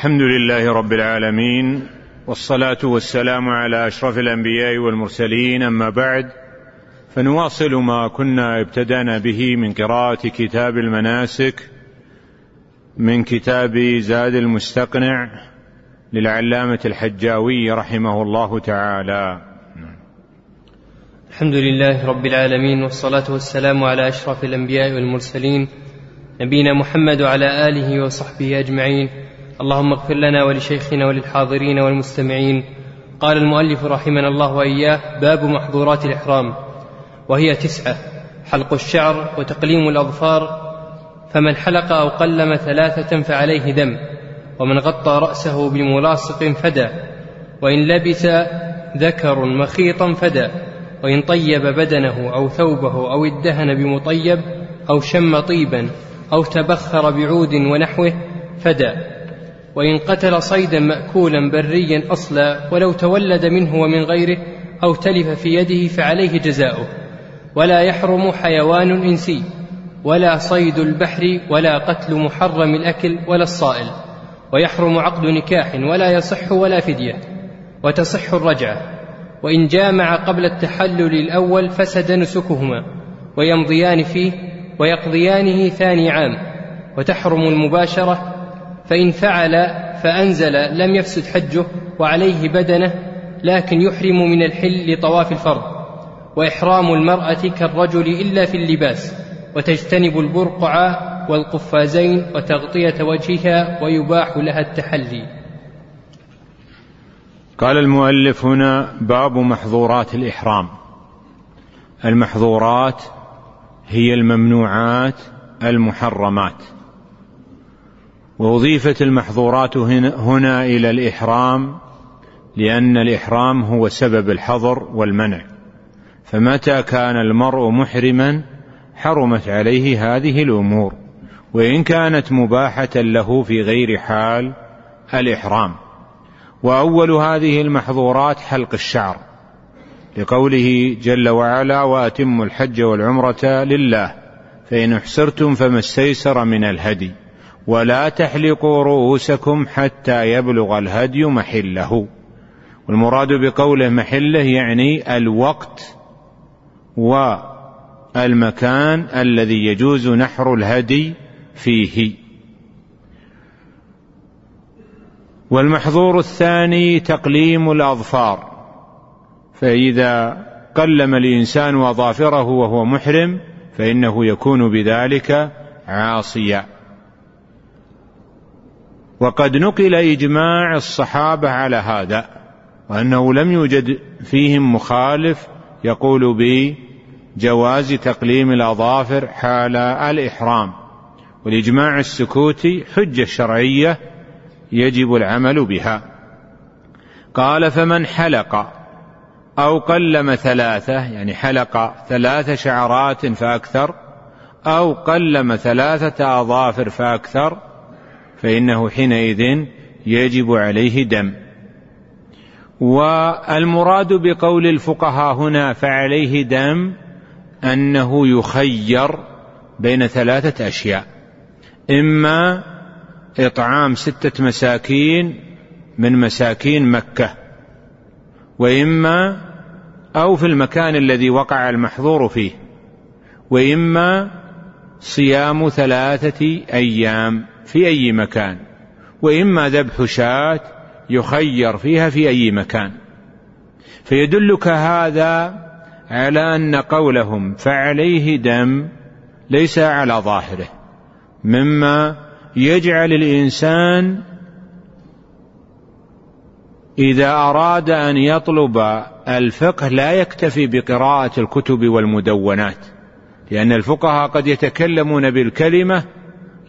الحمد لله رب العالمين والصلاة والسلام على أشرف الأنبياء والمرسلين أما بعد فنواصل ما كنا ابتدأنا به من قراءة كتاب المناسك من كتاب زاد المستقنع للعلامة الحجاوي رحمه الله تعالى. الحمد لله رب العالمين والصلاة والسلام على أشرف الأنبياء والمرسلين نبينا محمد وعلى آله وصحبه أجمعين. اللهم اغفر لنا ولشيخنا وللحاضرين والمستمعين. قال المؤلف رحمنا الله وإياه باب محظورات الإحرام وهي تسعة حلق الشعر وتقليم الأظفار فمن حلق أو قلم ثلاثة فعليه دم ومن غطى رأسه بملاصق فدى وإن لبس ذكر مخيطا فدى وإن طيب بدنه أو ثوبه أو ادهن بمطيب أو شم طيبا أو تبخر بعود ونحوه فدى. وإن قتل صيدا مأكولا بريا أصلا ولو تولد منه ومن غيره أو تلف في يده فعليه جزاؤه. ولا يحرم حيوان إنسي ولا صيد البحر ولا قتل محرم الأكل ولا الصائل. ويحرم عقد نكاح ولا يصح ولا فدية. وتصح الرجعة. وإن جامع قبل التحلل الأول فسد نسكهما. ويمضيان فيه ويقضيانه ثاني عام. وتحرم المباشرة فإن فعل فأنزل لم يفسد حجه وعليه بدنه لكن يحرم من الحل لطواف الفرض وإحرام المرأة كالرجل إلا في اللباس وتجتنب البرقع والقفازين وتغطية وجهها ويباح لها التحلي. قال المؤلف هنا باب محظورات الإحرام. المحظورات هي الممنوعات المحرمات. واضيفت المحظورات هنا إلى الإحرام لأن الإحرام هو سبب الحظر والمنع. فمتى كان المرء محرما حرمت عليه هذه الأمور وإن كانت مباحة له في غير حال الإحرام. وأول هذه المحظورات حلق الشعر لقوله جل وعلا وأتموا الحج والعمرة لله فإن احسرتم فما استيسر من الهدي. ولا تحلقوا رؤوسكم حتى يبلغ الهدي محله. والمراد بقوله محله يعني الوقت والمكان الذي يجوز نحر الهدي فيه. والمحظور الثاني تقليم الأظفار. فإذا قلم الإنسان أظافره وهو محرم فإنه يكون بذلك عاصيا. وقد نقل إجماع الصحابة على هذا وأنه لم يوجد فيهم مخالف يقول بجواز تقليم الأظافر حال الإحرام. والإجماع السكوتي حجة شرعية يجب العمل بها. قال فمن حلق أو قلم ثلاثة يعني حلق ثلاث شعرات فأكثر أو قلم ثلاثة أظافر فأكثر فإنه حينئذ يجب عليه دم. والمراد بقول الفقهاء هنا فعليه دم أنه يخير بين ثلاثة أشياء. إما إطعام ستة مساكين من مساكين مكة. وإما أو في المكان الذي وقع المحظور فيه. وإما صيام ثلاثة أيام. في أي مكان. وإما ذبح شاة يخير فيها في أي مكان. فيدلك هذا على أن قولهم فعليه دم ليس على ظاهره مما يجعل الإنسان إذا أراد أن يطلب الفقه لا يكتفي بقراءة الكتب والمدونات لأن الفقهاء قد يتكلمون بالكلمة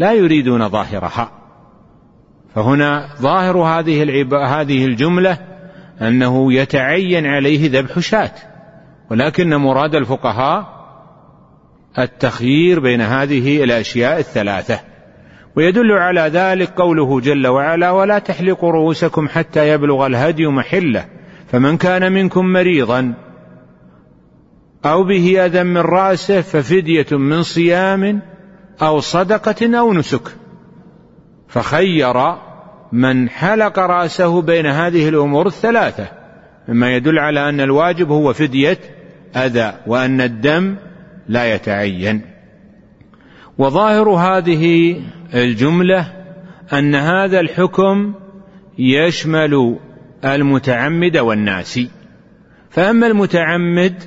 لا يريدون ظاهرها. فهنا ظاهر هذه هذه الجملة أنه يتعين عليه ذبح شاة. ولكن مراد الفقهاء التخيير بين هذه الأشياء الثلاثة. ويدل على ذلك قوله جل وعلا ولا تحلقوا رؤوسكم حتى يبلغ الهدي محلة فمن كان منكم مريضا أو به أذى من رأسه ففدية من صيام أو صدقة أو نسك. فخير من حلق رأسه بين هذه الأمور الثلاثة. مما يدل على أن الواجب هو فدية أذى وأن الدم لا يتعين. وظاهر هذه الجملة أن هذا الحكم يشمل المتعمد والناسي. فأما المتعمد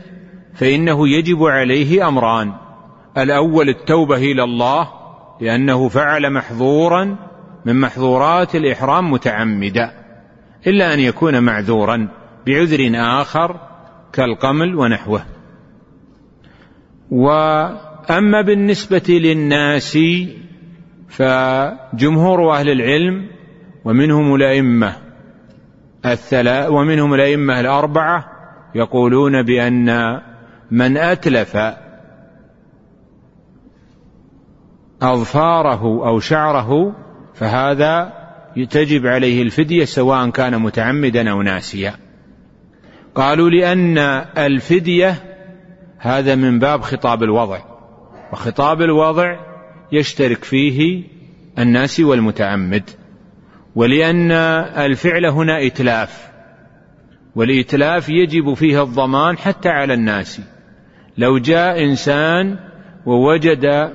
فإنه يجب عليه أمران. الأول التوبة إلى الله لأنه فعل محظورا من محظورات الإحرام متعمدا إلا أن يكون معذورا بعذر آخر كالقمل ونحوه. وأما بالنسبة للناس فجمهور أهل العلم ومنهم الأئمة الثلاث ومنهم الأئمة الأربعة يقولون بأن من أتلف أظفاره أو شعره فهذا تجب عليه الفدية سواء كان متعمدا أو ناسيا. قالوا لأن الفدية هذا من باب خطاب الوضع. وخطاب الوضع يشترك فيه الناس والمتعمد. ولأن الفعل هنا إتلاف. والإتلاف يجب فيه الضمان حتى على الناس. لو جاء إنسان ووجد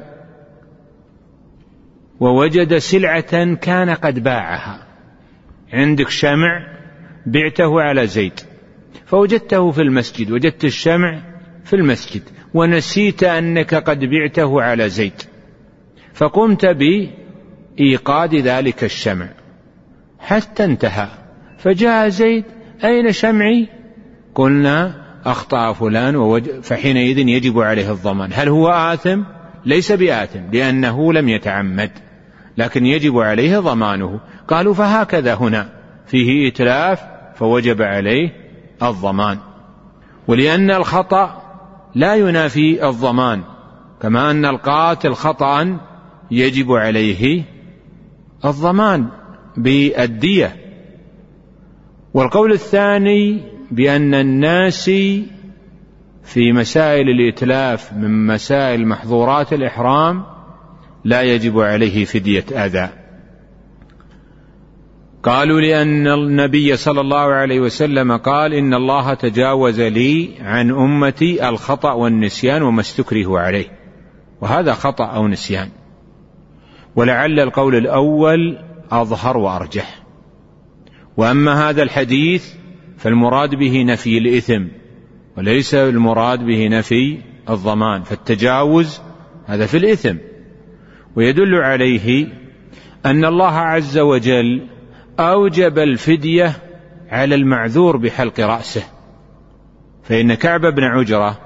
ووجد سلعة كان قد باعها. عندك شمع بعته على زيت. فوجدته في المسجد. وجدت الشمع في المسجد. ونسيت أنك قد بعته على زيت. فقمت بإيقاد ذلك الشمع. حتى انتهى. فجاء زيد. أين شمعي؟ قلنا أخطأ فلان. فحينئذ يجب عليه الضمان. هل هو آثم؟ ليس بآثم لأنه لم يتعمد. لكن يجب عليه ضمانه. قالوا فهكذا هنا. فيه إتلاف فوجب عليه الضمان. ولأن الخطأ لا ينافي الضمان. كما أن القاتل خطأ يجب عليه الضمان بالدية. والقول الثاني بأن الناس في مسائل الإتلاف من مسائل محظورات الإحرام لا يجب عليه فدية أذى. قالوا لأن النبي صلى الله عليه وسلم قال إن الله تجاوز لي عن أمتي الخطأ والنسيان وما استكره عليه. وهذا خطأ أو نسيان. ولعل القول الأول أظهر وأرجح. وأما هذا الحديث فالمراد به نفي الإثم وليس المراد به نفي الضمان. فالتجاوز هذا في الإثم. ويدل عليه أن الله عز وجل أوجب الفدية على المعذور بحلق رأسه. فإن كعب بن عجرة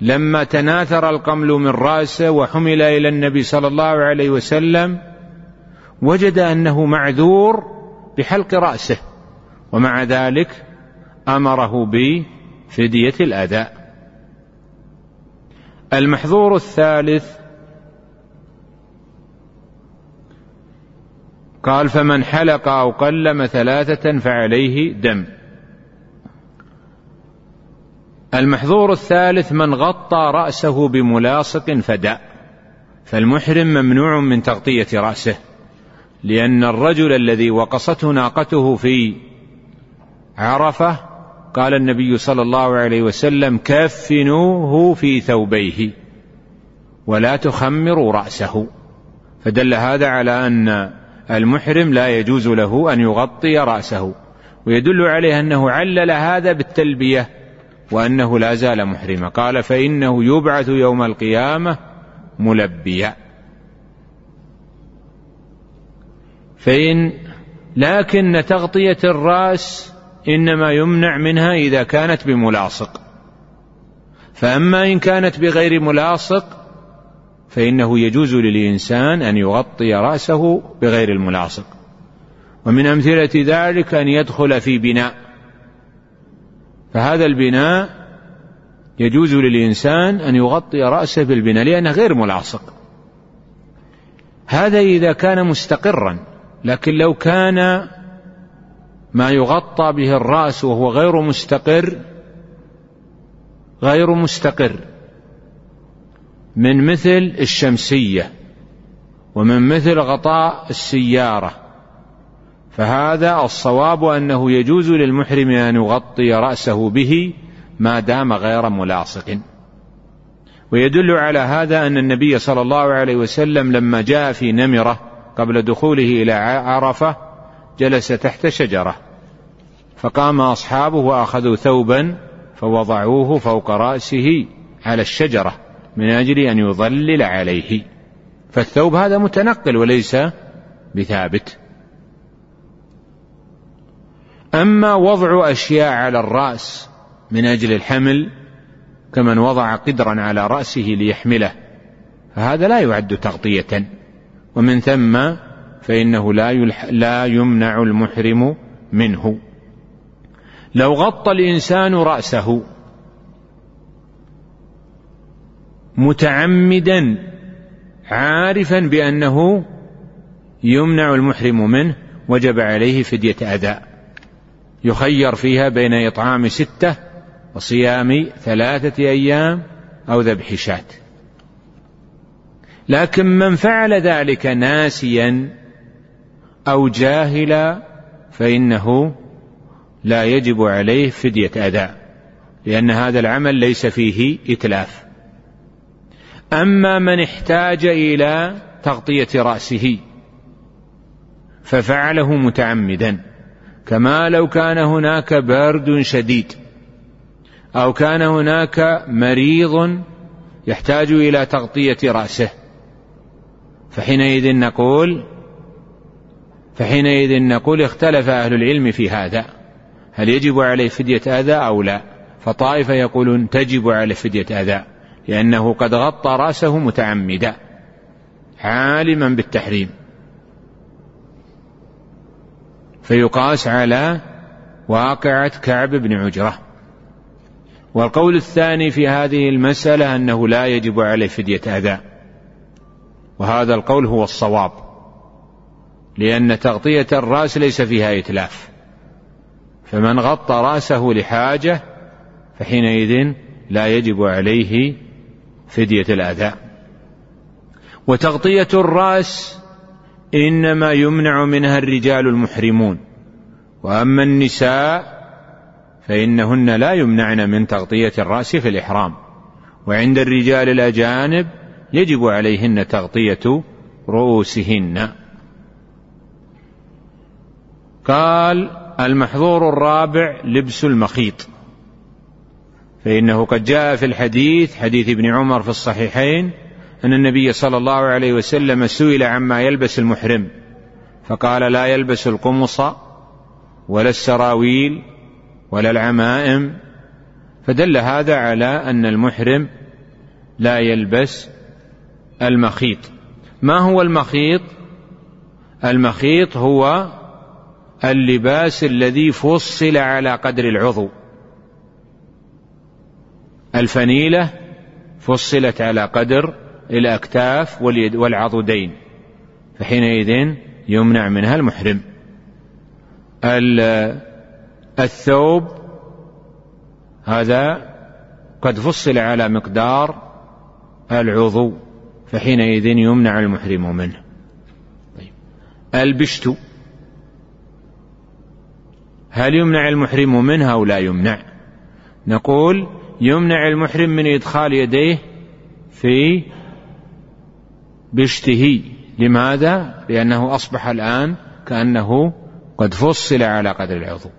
لما تناثر القمل من رأسه وحمل إلى النبي صلى الله عليه وسلم وجد أنه معذور بحلق رأسه ومع ذلك أمره بفدية الأداء المحظور الثالث قال فمن حلق أو قلم ثلاثة فعليه دم. المحظور الثالث من غطى رأسه بملاصق فداء فالمحرم ممنوع من تغطية رأسه لأن الرجل الذي وقصته ناقته في عرفة قال النبي صلى الله عليه وسلم كفنوه في ثوبيه ولا تخمروا رأسه. فدل هذا على أن المحرم لا يجوز له أن يغطي رأسه. ويدل عليه أنه علل هذا بالتلبية وأنه لا زال محرما. قال فإنه يبعث يوم القيامة ملبيا. فإن لكن تغطية الرأس إنما يمنع منها إذا كانت بملاصق. فأما إن كانت بغير ملاصق فإنه يجوز للإنسان أن يغطي رأسه بغير الملاصق. ومن أمثلة ذلك أن يدخل في بناء. فهذا البناء يجوز للإنسان أن يغطي رأسه بالبناء لأنه غير ملاصق. هذا إذا كان مستقرا لكن لو كان ما يغطى به الرأس وهو غير مستقر غير مستقر من مثل الشمسية ومن مثل غطاء السيارة. فهذا الصواب أنه يجوز للمحرم أن يغطي رأسه به ما دام غير ملاصق. ويدل على هذا أن النبي صلى الله عليه وسلم لما جاء في نمرة قبل دخوله إلى عرفة جلس تحت شجرة فقام أصحابه وأخذوا ثوبا فوضعوه فوق رأسه على الشجرة. من أجل أن يظلل عليه. فالثوب هذا متنقل وليس بثابت. أما وضع أشياء على الرأس من أجل الحمل كمن وضع قدرا على رأسه ليحمله فهذا لا يعد تغطية. ومن ثم فإنه لا, لا يمنع المحرم منه. لو غطى الإنسان رأسه متعمدا عارفا بأنه يمنع المحرم منه وجب عليه فدية أداء يخير فيها بين إطعام ستة وصيام ثلاثة أيام أو ذبح شاة. لكن من فعل ذلك ناسيا أو جاهلا فإنه لا يجب عليه فدية أداء لأن هذا العمل ليس فيه إتلاف. أما من احتاج إلى تغطية رأسه ففعله متعمدا كما لو كان هناك برد شديد أو كان هناك مريض يحتاج إلى تغطية رأسه. فحينئذ نقول فحينئذ نقول اختلف أهل العلم في هذا. هل يجب عليه فدية أذى أو لا؟ فطائفة يقولون تجب عليه فدية أذى. لأنه قد غطى رأسه متعمدا عالما بالتحريم. فيقاس على واقعة كعب بن عجرة. والقول الثاني في هذه المسألة أنه لا يجب عليه فدية أذى. وهذا القول هو الصواب لأن تغطية الرأس ليس فيها إتلاف. فمن غطى رأسه لحاجة فحينئذ لا يجب عليه فدية الأذى. وتغطية الرأس إنما يمنع منها الرجال المحرمون. وأما النساء فإنهن لا يمنعن من تغطية الرأس في الإحرام. وعند الرجال الأجانب يجب عليهن تغطية رؤوسهن. قال المحظور الرابع لبس المخيط. فإنه قد جاء في الحديث حديث ابن عمر في الصحيحين أن النبي صلى الله عليه وسلم سئل عما يلبس المحرم فقال لا يلبس القمص ولا السراويل ولا العمائم. فدل هذا على أن المحرم لا يلبس المخيط. ما هو المخيط؟ المخيط هو اللباس الذي فصل على قدر العضو. الفنيلة فصلت على قدر الأكتاف واليد والعضدين فحينئذ يمنع منها المحرم. الثوب هذا قد فصل على مقدار العضو فحينئذ يمنع المحرم منه. طيب. البشت هل يمنع المحرم منها أو لا يمنع؟ نقول يمنع المحرم من إدخال يديه في بشته. لماذا؟ لأنه أصبح الآن كأنه قد فصل على قدر العضو.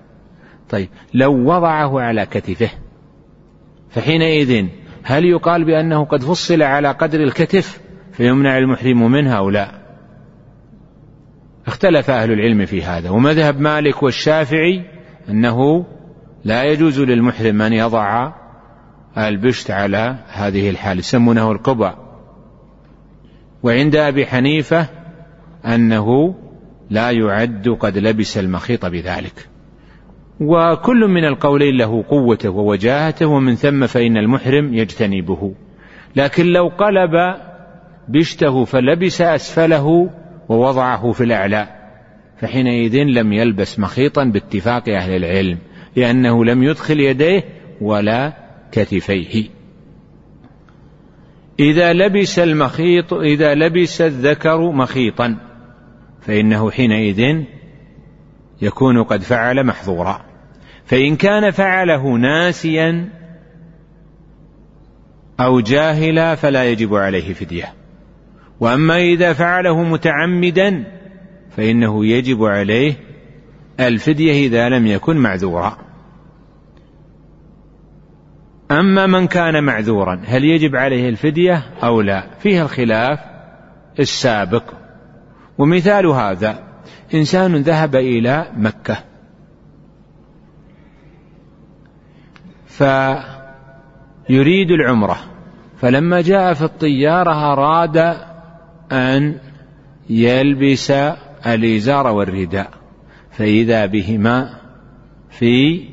طيب لو وضعه على كتفه فحينئذ هل يقال بأنه قد فصل على قدر الكتف فيمنع المحرم منها أو لا؟ اختلف أهل العلم في هذا ومذهب مالك والشافعي أنه لا يجوز للمحرم أن يضع البشت على هذه الحال يسمونه القبع. وعند أبي حنيفة أنه لا يعد قد لبس المخيط بذلك. وكل من القولين له قوته ووجاهته ومن ثم فإن المحرم يجتنبه. لكن لو قلب بشته فلبس أسفله ووضعه في الأعلى فحينئذ لم يلبس مخيطا باتفاق أهل العلم لأنه لم يدخل يديه ولا كتفيه. إذا لبس المخيط إذا لبس الذكر مخيطا فإنه حينئذ يكون قد فعل محظورا. فإن كان فعله ناسيا أو جاهلا فلا يجب عليه فدية. وأما إذا فعله متعمدا فإنه يجب عليه الفدية إذا لم يكن معذورا. أما من كان معذورا هل يجب عليه الفدية أو لا؟ فيها الخلاف السابق. ومثال هذا إنسان ذهب إلى مكة. فيريد العمرة. فلما جاء في الطيارة أراد أن يلبس الإزار والرداء. فإذا بهما في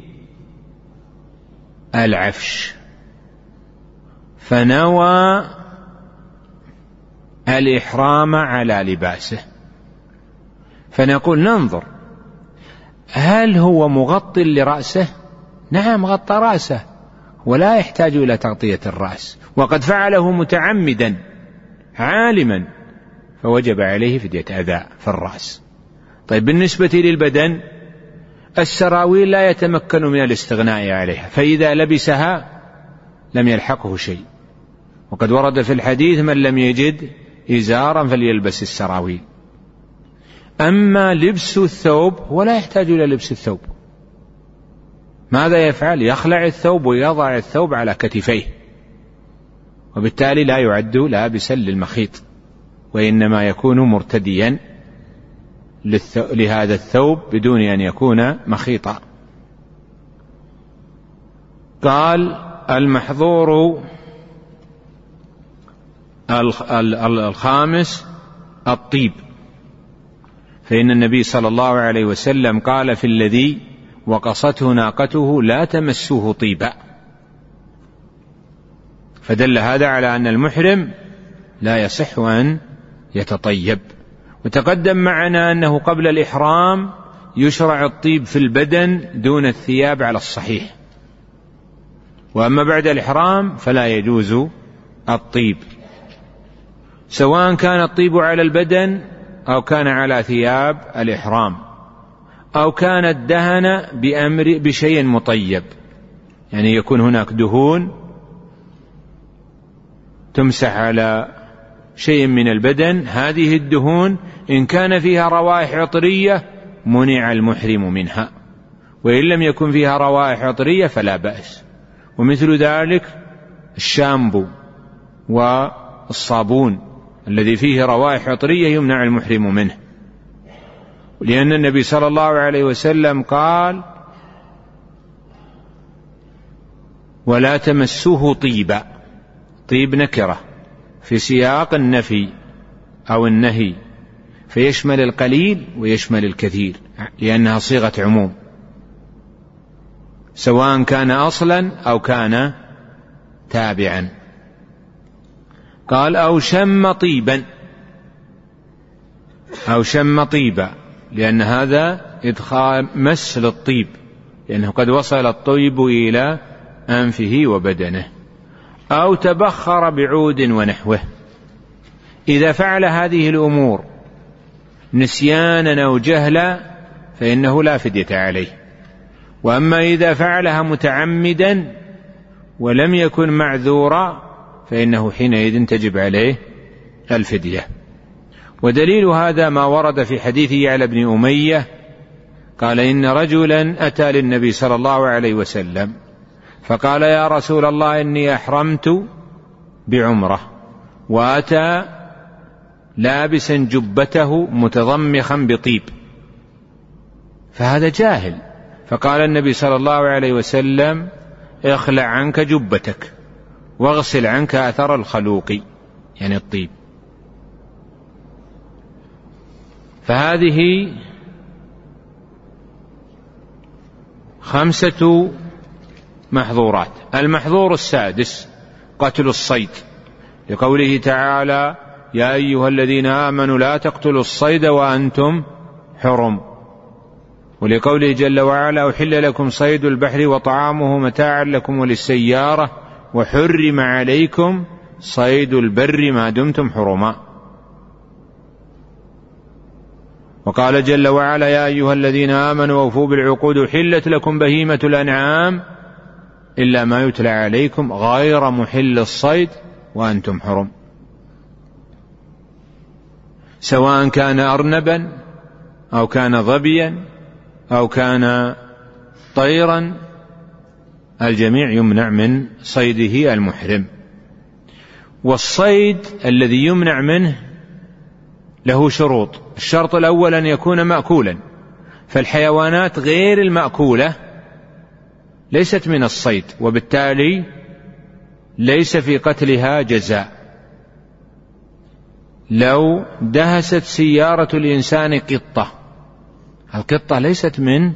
العفش. فنوى الإحرام على لباسه. فنقول ننظر هل هو مغطي لرأسه؟ نعم غطى رأسه ولا يحتاج إلى تغطية الرأس. وقد فعله متعمدا عالما فوجب عليه فدية أذى في الرأس. طيب بالنسبة للبدن السراويل لا يتمكن من الاستغناء عليها فإذا لبسها لم يلحقه شيء. وقد ورد في الحديث من لم يجد إزارا فليلبس السراويل. أما لبس الثوب ولا يحتاج إلى لبس الثوب. ماذا يفعل؟ يخلع الثوب ويضع الثوب على كتفيه. وبالتالي لا يعد لابسا للمخيط وإنما يكون مرتديا. لهذا الثوب بدون أن يكون مخيطا. قال المحظور الخامس الطيب. فإن النبي صلى الله عليه وسلم قال في الذي وقصته ناقته لا تمسوه طيبا. فدل هذا على أن المحرم لا يصح أن يتطيب. وتقدم معنا أنه قبل الإحرام يشرع الطيب في البدن دون الثياب على الصحيح. وأما بعد الإحرام فلا يجوز الطيب. سواء كان الطيب على البدن أو كان على ثياب الإحرام. أو كان الدهن بأمر بشيء مطيب. يعني يكون هناك دهون تمسح على شيء من البدن هذه الدهون إن كان فيها روائح عطرية منع المحرم منها. وإن لم يكن فيها روائح عطرية فلا بأس. ومثل ذلك الشامبو والصابون الذي فيه روائح عطرية يمنع المحرم منه. لأن النبي صلى الله عليه وسلم قال ولا تمسوه طيبا. طيب نكرة. في سياق النفي أو النهي فيشمل القليل ويشمل الكثير لأنها صيغة عموم. سواء كان أصلا أو كان تابعا. قال أو شم طيبا. أو شم طيبا لأن هذا إدخال مس للطيب لأنه قد وصل الطيب إلى أنفه وبدنه. أو تبخر بعود ونحوه. إذا فعل هذه الأمور نسيانا أو جهلا فإنه لا فدية عليه. وأما إذا فعلها متعمدا ولم يكن معذورا فإنه حينئذ تجب عليه الفدية. ودليل هذا ما ورد في حديث يعلى بن أمية قال إن رجلا أتى للنبي صلى الله عليه وسلم فقال يا رسول الله إني أحرمت بعمرة وأتى لابسا جبته متضمخا بطيب. فهذا جاهل. فقال النبي صلى الله عليه وسلم اخلع عنك جبتك واغسل عنك أثر الخلوق يعني الطيب. فهذه خمسة محظورات. المحظور السادس قتل الصيد. لقوله تعالى يا أيها الذين آمنوا لا تقتلوا الصيد وأنتم حرم. ولقوله جل وعلا أحل لكم صيد البحر وطعامه متاعا لكم وللسيارة وحرم عليكم صيد البر ما دمتم حرما. وقال جل وعلا يا أيها الذين آمنوا أوفوا بالعقود حلت لكم بهيمة الأنعام إلا ما يتلى عليكم غير محل الصيد وأنتم حرم. سواء كان أرنبا أو كان ظبيا أو كان طيرا الجميع يمنع من صيده المحرم. والصيد الذي يمنع منه له شروط. الشرط الأول أن يكون مأكولا. فالحيوانات غير المأكولة ليست من الصيد وبالتالي ليس في قتلها جزاء. لو دهست سيارة الإنسان قطة القطة ليست من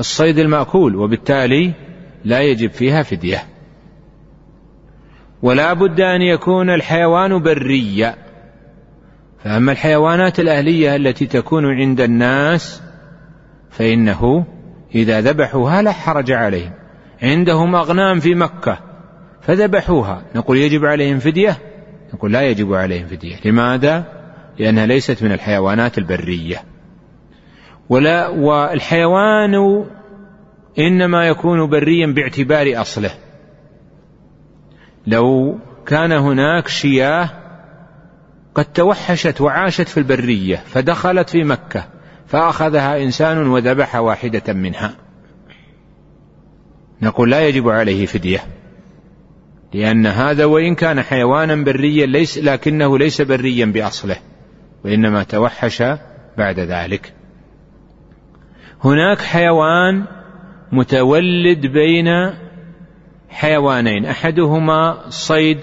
الصيد المأكول وبالتالي لا يجب فيها فدية. ولا بد أن يكون الحيوان بريا. فأما الحيوانات الأهلية التي تكون عند الناس فإنه إذا ذبحوها لا حرج عليهم. عندهم أغنام في مكة فذبحوها. نقول يجب عليهم فدية؟ نقول لا يجب عليهم فدية. لماذا؟ لأنها ليست من الحيوانات البرية. ولا والحيوان إنما يكون بريا باعتبار أصله. لو كان هناك شياه قد توحشت وعاشت في البرية فدخلت في مكة. فأخذها إنسان وذبح واحدة منها. نقول لا يجب عليه فدية لأن هذا وإن كان حيوانا بريا ليس لكنه ليس بريا بأصله وإنما توحش بعد ذلك. هناك حيوان متولد بين حيوانين أحدهما صيد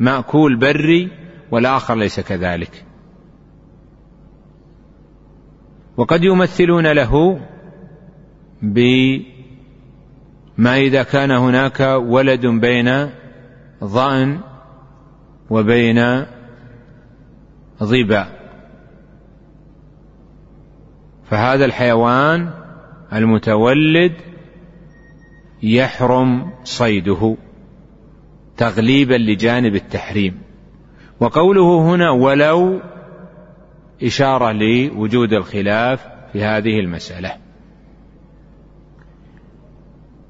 مأكول بري والآخر ليس كذلك. وقد يمثلون له بما إذا كان هناك ولد بين ظان وبين ظبا فهذا الحيوان المتولد يحرم صيده تغليبا لجانب التحريم. وقوله هنا ولو إشارة لوجود الخلاف في هذه المسألة.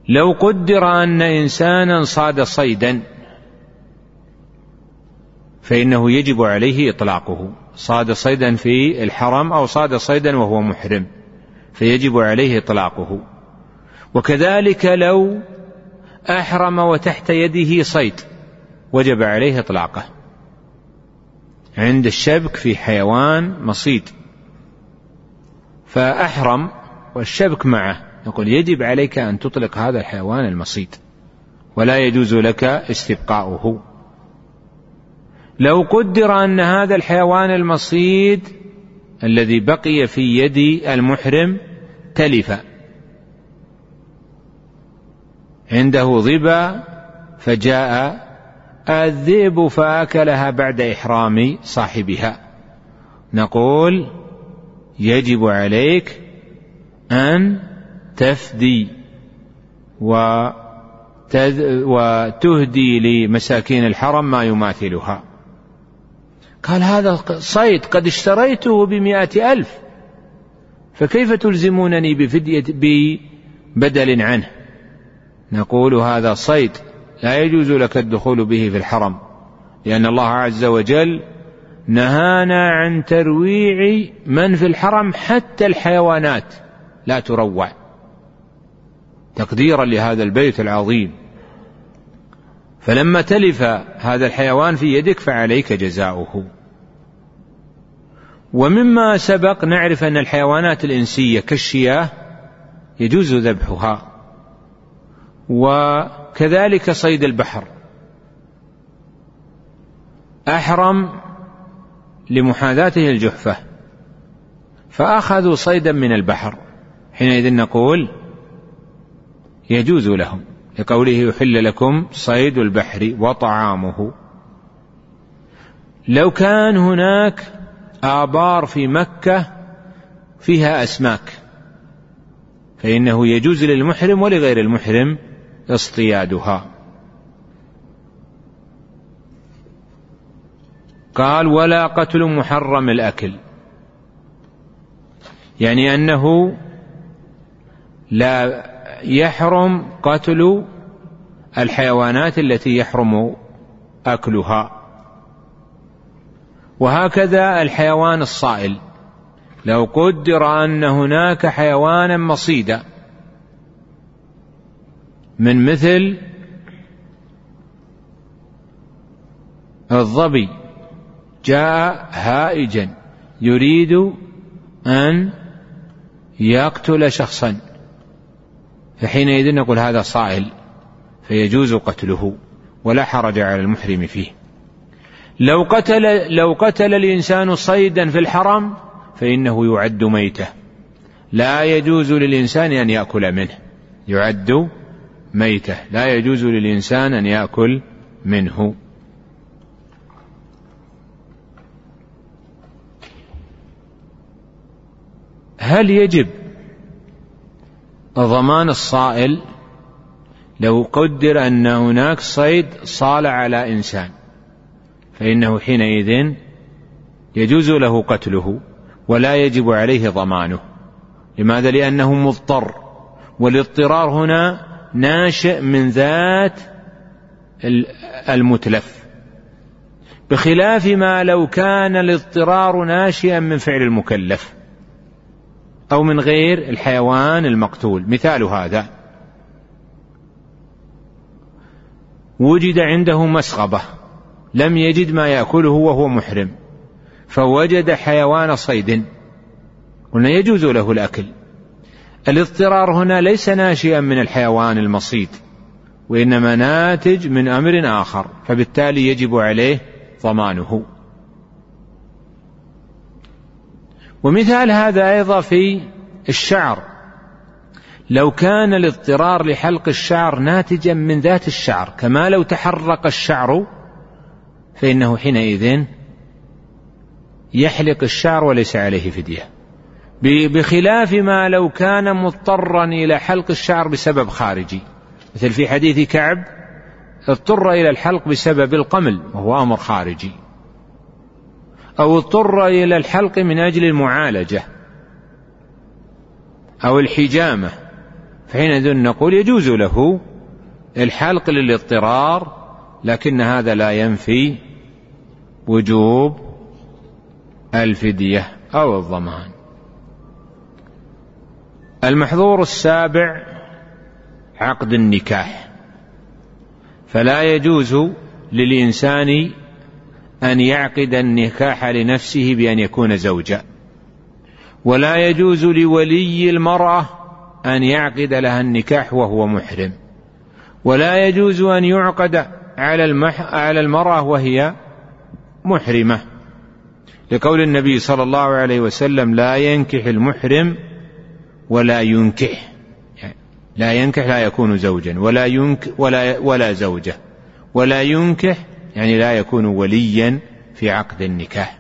لو قدر أن إنسانا صاد صيدا فإنه يجب عليه إطلاقه. صاد صيدا في الحرم أو صاد صيدا وهو محرم فيجب عليه إطلاقه. وكذلك لو أحرم وتحت يده صيد وجب عليه إطلاقه. عند الشبك في حيوان مصيد. فأحرم والشبك معه. نقول يجب عليك أن تطلق هذا الحيوان المصيد ولا يجوز لك استبقاؤه. لو قدر أن هذا الحيوان المصيد الذي بقي في يد المحرم تلف. عنده ظبا فجاء الذئب فأكلها بعد إحرام صاحبها. نقول يجب عليك أن تفدي وتهدي لمساكين الحرم ما يماثلها. قال هذا صيد قد اشتريته بمائة ألف فكيف تلزمونني بفدية ببدل عنه؟ نقول هذا صيد لا يجوز لك الدخول به في الحرم لأن الله عز وجل نهانا عن ترويع من في الحرم حتى الحيوانات لا تروع. تقديرا لهذا البيت العظيم. فلما تلف هذا الحيوان في يدك فعليك جزاؤه. ومما سبق نعرف أن الحيوانات الإنسية كالشياه يجوز ذبحها. وكذلك صيد البحر. أحرم لمحاذاته الجحفة. فأخذوا صيدا من البحر. حينئذ نقول يجوز لهم. لقوله يحل لكم صيد البحر وطعامه. لو كان هناك آبار في مكة فيها أسماك. فإنه يجوز للمحرم ولغير المحرم اصطيادها. قال ولا قتل محرم الأكل. يعني أنه لا يحرم قتل الحيوانات التي يحرم أكلها. وهكذا الحيوان الصائل. لو قدر أن هناك حيوانا مصيدا من مثل الظبي جاء هائجا يريد أن يقتل شخصا. فحينئذ نقول هذا صائل فيجوز قتله ولا حرج على المحرم فيه. لو قتل لو قتل الإنسان صيدا في الحرم فإنه يعد ميتة. لا يجوز للإنسان أن يأكل منه يعد ميتة. لا يجوز للإنسان أن يأكل منه. هل يجب ضمان الصائل لو قدر أن هناك صيد صال على إنسان؟ فإنه حينئذ يجوز له قتله ولا يجب عليه ضمانه. لماذا؟ لأنه مضطر. والاضطرار هنا ناشئ من ذات المتلف. بخلاف ما لو كان الاضطرار ناشئا من فعل المكلف أو من غير الحيوان المقتول. مثال هذا. وجد عنده مسغبة. لم يجد ما يأكله وهو محرم. فوجد حيوان صيد. قلنا يجوز له الأكل. الاضطرار هنا ليس ناشئا من الحيوان المصيد وإنما ناتج من أمر آخر فبالتالي يجب عليه ضمانه. ومثال هذا أيضا في الشعر. لو كان الاضطرار لحلق الشعر ناتجا من ذات الشعر كما لو تحرق الشعر فإنه حينئذ يحلق الشعر وليس عليه فدية. بخلاف ما لو كان مضطرا إلى حلق الشعر بسبب خارجي. مثل في حديث كعب اضطر إلى الحلق بسبب القمل وهو أمر خارجي. أو اضطر إلى الحلق من أجل المعالجة. أو الحجامة. فحينئذ نقول يجوز له الحلق للاضطرار لكن هذا لا ينفي وجوب الفدية أو الضمان. المحظور السابع عقد النكاح. فلا يجوز للإنسان أن يعقد النكاح لنفسه بأن يكون زوجا. ولا يجوز لولي المرأة أن يعقد لها النكاح وهو محرم. ولا يجوز أن يعقد على المح على المرأة وهي محرمة. لقول النبي صلى الله عليه وسلم لا ينكح المحرم ولا ينكح. لا ينكح لا يكون زوجا. ولا ينك ولا ولا زوجة. ولا ينكح يعني لا يكون وليا في عقد النكاح.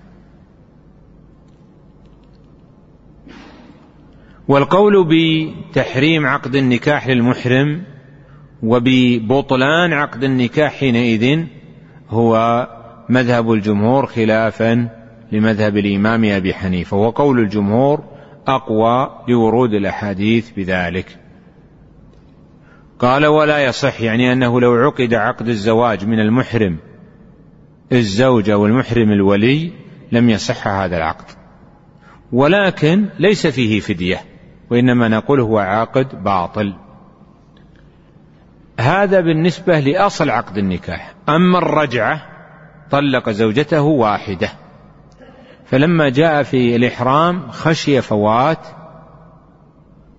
والقول بتحريم عقد النكاح للمحرم وببطلان عقد النكاح حينئذ هو مذهب الجمهور خلافا لمذهب الإمام أبي حنيفة. وقول الجمهور أقوى لورود الأحاديث بذلك. قال ولا يصح. يعني أنه لو عقد عقد الزواج من المحرم الزوج أو المحرم الولي لم يصح هذا العقد. ولكن ليس فيه فدية وإنما نقول هو عقد باطل. هذا بالنسبة لأصل عقد النكاح. أما الرجعة طلق زوجته واحدة. فلما جاء في الإحرام خشي فوات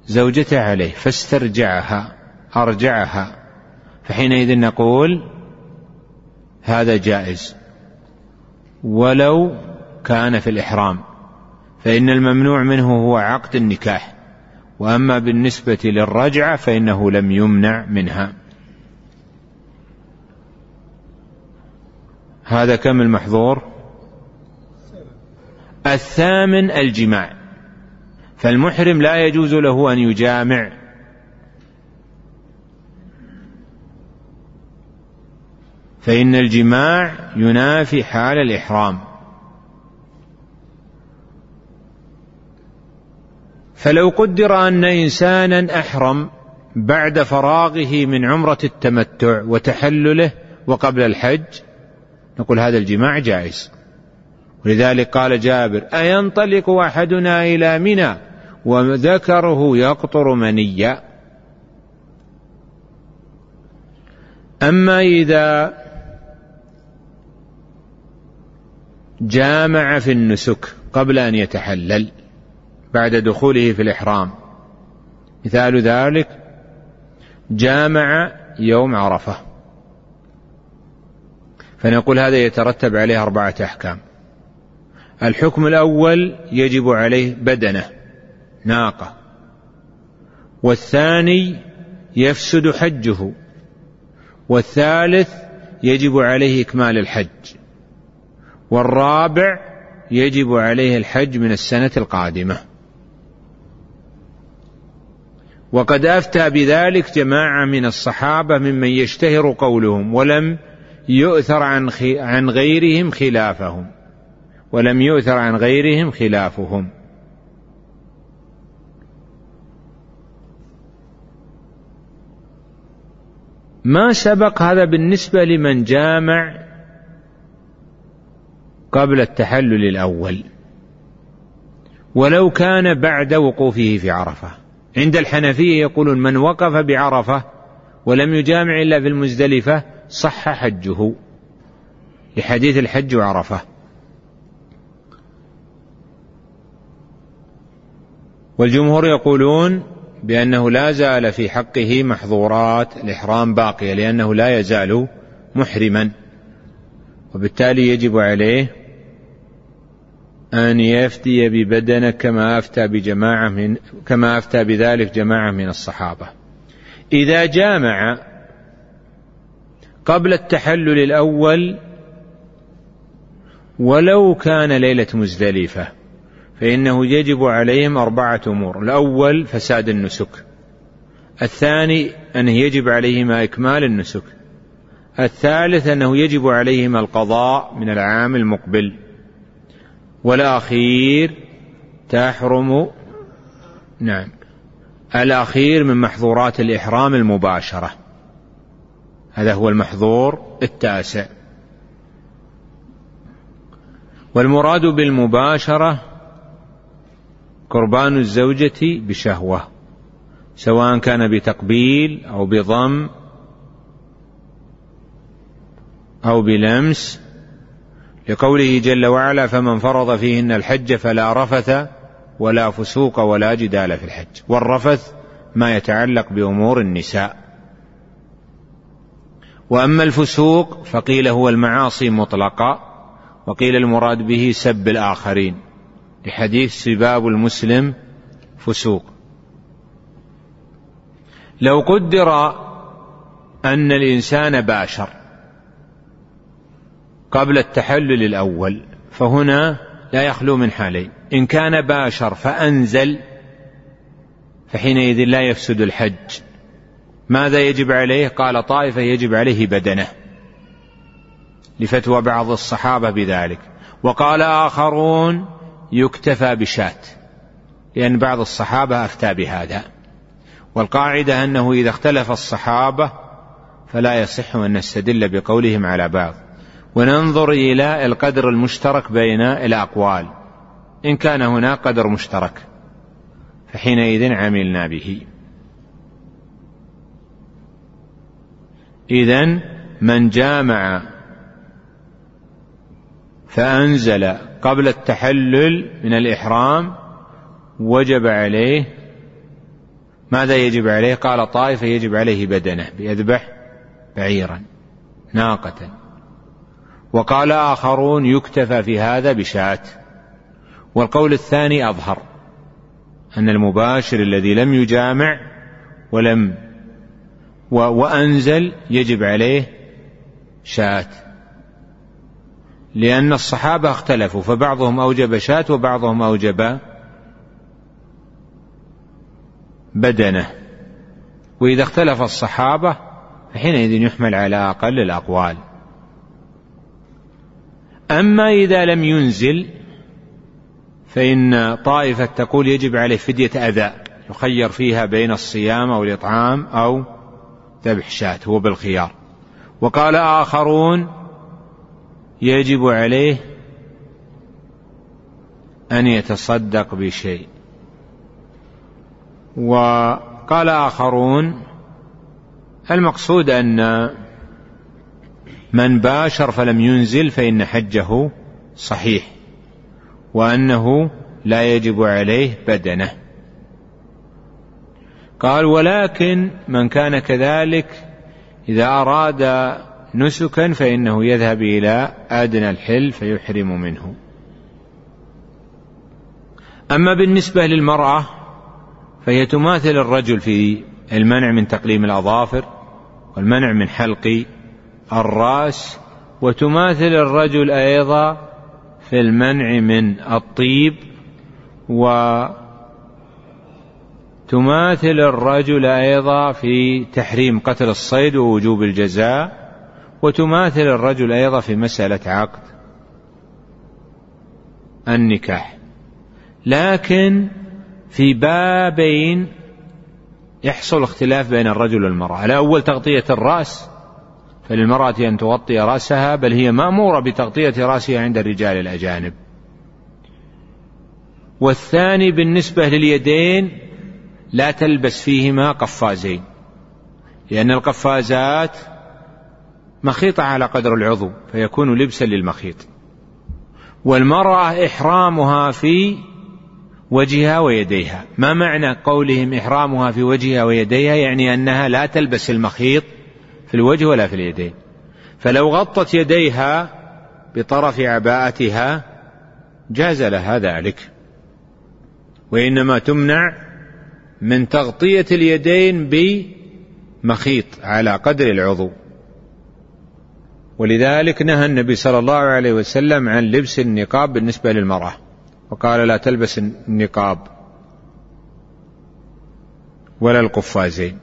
زوجته عليه فاسترجعها أرجعها فحينئذ نقول هذا جائز. ولو كان في الإحرام فإن الممنوع منه هو عقد النكاح وأما بالنسبة للرجعة فإنه لم يمنع منها. هذا كم المحظور؟ الثامن الجماع. فالمحرم لا يجوز له أن يجامع. فإن الجماع ينافي حال الإحرام. فلو قدر أن إنسانا أحرم بعد فراغه من عمرة التمتع وتحلله وقبل الحج نقول هذا الجماع جائز. ولذلك قال جابر أينطلق أحدنا إلى منى وذكره يقطر منيا؟ أما إذا جامع في النسك قبل أن يتحلل بعد دخوله في الإحرام. مثال ذلك جامع يوم عرفة. فنقول هذا يترتب عليه أربعة أحكام. الحكم الأول يجب عليه بدنه ناقة. والثاني يفسد حجه. والثالث يجب عليه إكمال الحج. والرابع يجب عليه الحج من السنة القادمة. وقد أفتى بذلك جماعة من الصحابة ممن يشتهر قولهم ولم يؤثر عن غيرهم خلافهم. ولم يؤثر عن غيرهم خلافهم. ما سبق هذا بالنسبة لمن جامع قبل التحلل الأول؟ ولو كان بعد وقوفه في عرفة. عند الحنفية يقولون من وقف بعرفة ولم يجامع إلا في المزدلفة صح حجه. لحديث الحج وعرفة. والجمهور يقولون بأنه لا زال في حقه محظورات الإحرام باقية لأنه لا يزال محرما. وبالتالي يجب عليه أن يفتي ببدنه كما أفتى بجماعة من كما أفتى بذلك جماعة من الصحابة. إذا جامع قبل التحلل الأول ولو كان ليلة مزدلفة فإنه يجب عليهم أربعة أمور. الأول فساد النسك. الثاني أنه يجب عليهما إكمال النسك. الثالث أنه يجب عليهما القضاء من العام المقبل. والأخير تحرم نعم الأخير من محظورات الإحرام المباشرة. هذا هو المحظور التاسع. والمراد بالمباشرة قربان الزوجة بشهوة سواء كان بتقبيل أو بضم أو بلمس. لقوله جل وعلا فمن فرض فيهن الحج فلا رفث ولا فسوق ولا جدال في الحج. والرفث ما يتعلق بأمور النساء. وأما الفسوق فقيل هو المعاصي مطلقة وقيل المراد به سب الآخرين. لحديث سباب المسلم فسوق. لو قدر أن الإنسان باشر قبل التحلل الأول فهنا لا يخلو من حالين. إن كان باشر فأنزل فحينئذ لا يفسد الحج. ماذا يجب عليه؟ قال طائفة يجب عليه بدنه. لفتوى بعض الصحابة بذلك. وقال آخرون يكتفى بشاة. لأن بعض الصحابة أفتى بهذا. والقاعدة أنه إذا اختلف الصحابة فلا يصح أن نستدل بقولهم على بعض. وننظر إلى القدر المشترك بين الأقوال. إن كان هناك قدر مشترك. فحينئذ عملنا به. إذا من جامع فأنزل قبل التحلل من الإحرام وجب عليه ماذا يجب عليه؟ قال طائفة يجب عليه بدنه بيذبح بعيرا ناقة. وقال آخرون يكتفى في هذا بشاة. والقول الثاني أظهر أن المباشر الذي لم يجامع ولم وأنزل يجب عليه شاة. لأن الصحابة اختلفوا فبعضهم أوجب شاة وبعضهم أوجب بدنة. وإذا اختلف الصحابة فحينئذ يحمل على أقل الأقوال. أما إذا لم ينزل فإن طائفة تقول يجب عليه فدية أذى يخير فيها بين الصيام أو الإطعام أو ذبح شاة هو بالخيار. وقال آخرون يجب عليه أن يتصدق بشيء. وقال آخرون المقصود أن من باشر فلم ينزل فإن حجه صحيح وأنه لا يجب عليه بدنه. قال ولكن من كان كذلك إذا أراد نسكا فإنه يذهب إلى أدنى الحل فيحرم منه. أما بالنسبة للمرأة فهي تماثل الرجل في المنع من تقليم الأظافر والمنع من حلق الرأس وتماثل الرجل أيضا في المنع من الطيب وتماثل الرجل أيضا في تحريم قتل الصيد ووجوب الجزاء وتماثل الرجل أيضا في مسألة عقد النكاح. لكن في بابين يحصل اختلاف بين الرجل والمرأة. الأول تغطية الرأس فللمرأة أن تغطي رأسها بل هي مأمورة بتغطية رأسها عند الرجال الأجانب. والثاني بالنسبة لليدين لا تلبس فيهما قفازين لأن القفازات مخيطة على قدر العضو فيكون لبسا للمخيط. والمرأة إحرامها في وجهها ويديها. ما معنى قولهم إحرامها في وجهها ويديها؟ يعني أنها لا تلبس المخيط في الوجه ولا في اليدين. فلو غطت يديها بطرف عباءتها جاز لها ذلك. وإنما تمنع من تغطية اليدين بمخيط على قدر العضو. ولذلك نهى النبي صلى الله عليه وسلم عن لبس النقاب بالنسبة للمرأة وقال لا تلبس النقاب ولا القفازين.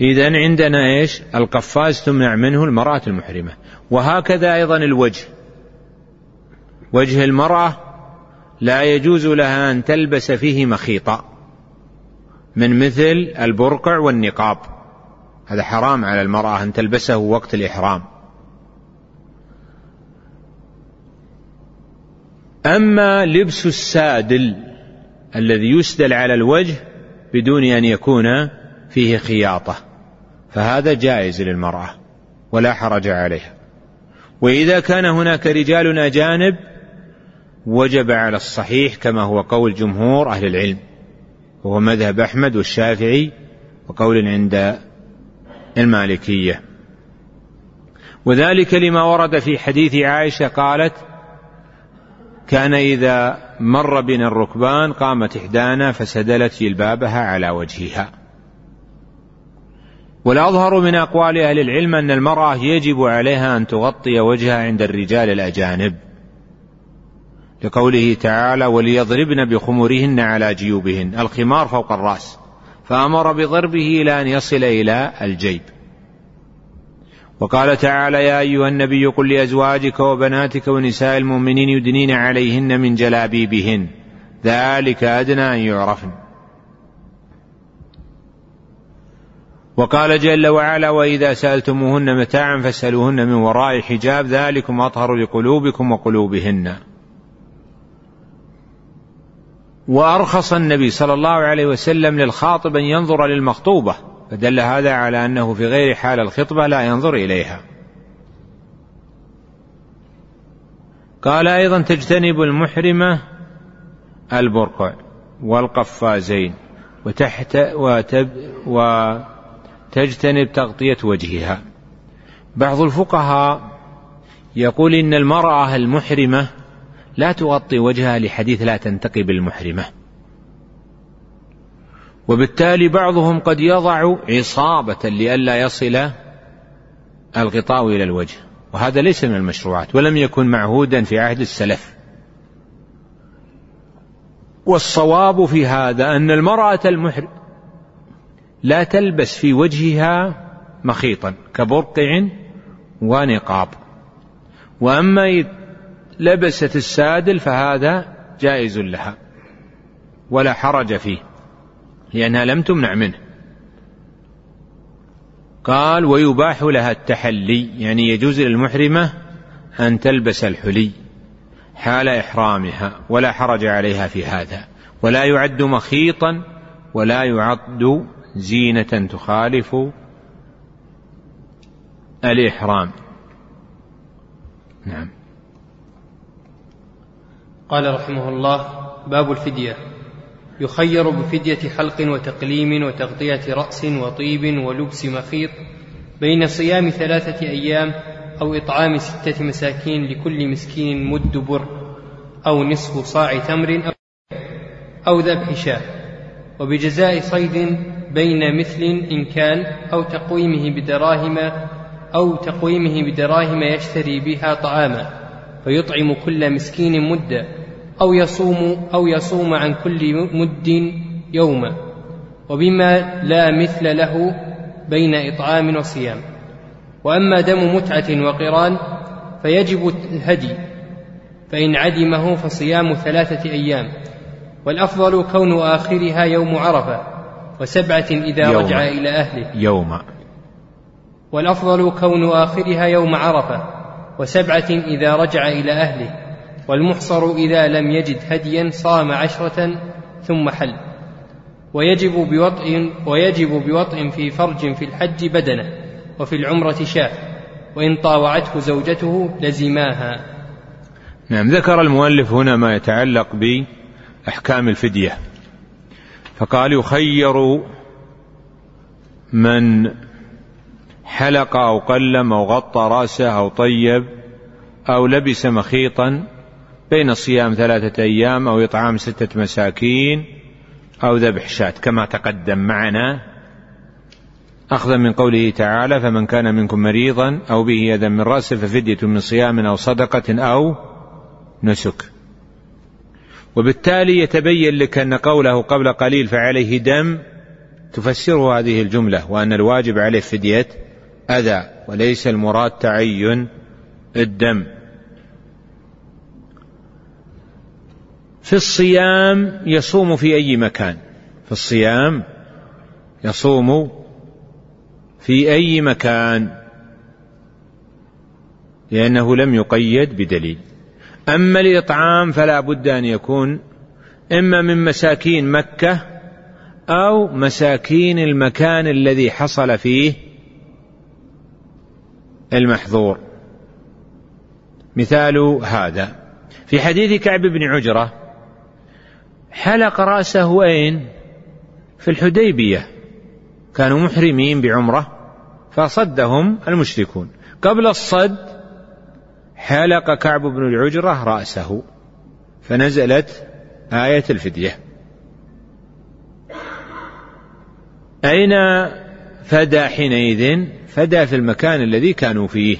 إذا عندنا إيش؟ القفاز تمنع منه المرأة المحرمة. وهكذا أيضا الوجه. وجه المرأة لا يجوز لها أن تلبس فيه مخيطا من مثل البرقع والنقاب. هذا حرام على المرأة أن تلبسه وقت الإحرام. أما لبس السادل الذي يسدل على الوجه بدون أن يكون فيه خياطة فهذا جائز للمرأة ولا حرج عليها. وإذا كان هناك رجال أجانب وجب على الصحيح كما هو قول جمهور أهل العلم وهو مذهب أحمد والشافعي وقول عند المالكية. وذلك لما ورد في حديث عائشة قالت كان إذا مر بنا الركبان قامت إحدانا فسدلت جلبابها على وجهها. والأظهر من أقوال أهل العلم أن المرأة يجب عليها أن تغطي وجهها عند الرجال الأجانب لقوله تعالى وليضربن بخمرهن على جيوبهن. الخمار فوق الرأس. فأمر بضربه إلى أن يصل إلى الجيب. وقال تعالى يا أيها النبي قل لأزواجك وبناتك ونساء المؤمنين يدنين عليهن من جلابيبهن. ذلك أدنى أن يعرفن. وقال جل وعلا وإذا سألتموهن متاعا فاسألوهن من وراء حجاب. ذلكم أطهر لقلوبكم وقلوبهن. وأرخص النبي صلى الله عليه وسلم للخاطب أن ينظر للمخطوبة فدل هذا على أنه في غير حال الخطبة لا ينظر إليها. قال أيضا تجتنب المحرمة البرقع والقفازين وتحت وتب وتجتنب تغطية وجهها. بعض الفقهاء يقول إن المرأة المحرمة لا تغطي وجهها لحديث لا تنتقي بالمحرمة. وبالتالي بعضهم قد يضع عصابة لئلا يصل الغطاء إلى الوجه. وهذا ليس من المشروعات ولم يكن معهودا في عهد السلف. والصواب في هذا أن المرأة المحرم لا تلبس في وجهها مخيطا كبرقع ونقاب. وأما لبست السادل فهذا جائز لها ولا حرج فيه لأنها لم تمنع منه. قال ويباح لها التحلي يعني يجوز للمحرمة أن تلبس الحلي حال إحرامها ولا حرج عليها في هذا ولا يعد مخيطا ولا يعد زينة تخالف الإحرام. نعم. قال رحمه الله باب الفدية. يخير بفدية حلق وتقليم وتغطية رأس وطيب ولبس مخيط بين صيام ثلاثة أيام أو إطعام ستة مساكين لكل مسكين مد بر أو نصف صاع تمر أو ذبح شاة وبجزاء صيد بين مثل إن كان أو تقويمه بدراهم أو تقويمه بدراهم يشتري بها طعاما. فيطعم كل مسكين مدا أو يصوم أو يصوم عن كل مد يوما وبما لا مثل له بين إطعام وصيام. وأما دم متعة وقران فيجب الهدي فإن عدمه فصيام ثلاثة أيام. والأفضل كون آخرها يوم عرفة وسبعة إذا يوم. رجع إلى أهله. يوم. والأفضل كون آخرها يوم عرفة وسبعة إذا رجع إلى أهله والمحصر إذا لم يجد هديا صام عشرة ثم حل. ويجب بوطء ويجب بوطء في فرج في الحج بدنه وفي العمرة شاة وإن طاوعته زوجته لزماها. نعم ذكر المؤلف هنا ما يتعلق بأحكام الفدية. فقال يخير من حلق أو قلم أو غطى رأسه أو طيب أو لبس مخيطا بين صيام ثلاثة أيام أو إطعام ستة مساكين أو ذبح شاة كما تقدم معنا. أخذا من قوله تعالى فمن كان منكم مريضا أو به يدا من رأسه ففدية من صيام أو صدقة أو نسك. وبالتالي يتبين لك أن قوله قبل قليل فعليه دم تفسره هذه الجملة وأن الواجب عليه فدية أذى وليس المراد تعين الدم. في الصيام يصوم في أي مكان؟ في الصيام يصوم في أي مكان؟ لأنه لم يقيد بدليل. أما الإطعام فلا بد أن يكون إما من مساكين مكة أو مساكين المكان الذي حصل فيه المحظور. مثال هذا. في حديث كعب بن عجرة حلق رأسه أين في الحديبية. كانوا محرمين بعمرة فصدهم المشركون. قبل الصد حلق كعب بن العجرة رأسه فنزلت آية الفدية. أين فدى حينئذ؟ فدى في المكان الذي كانوا فيه.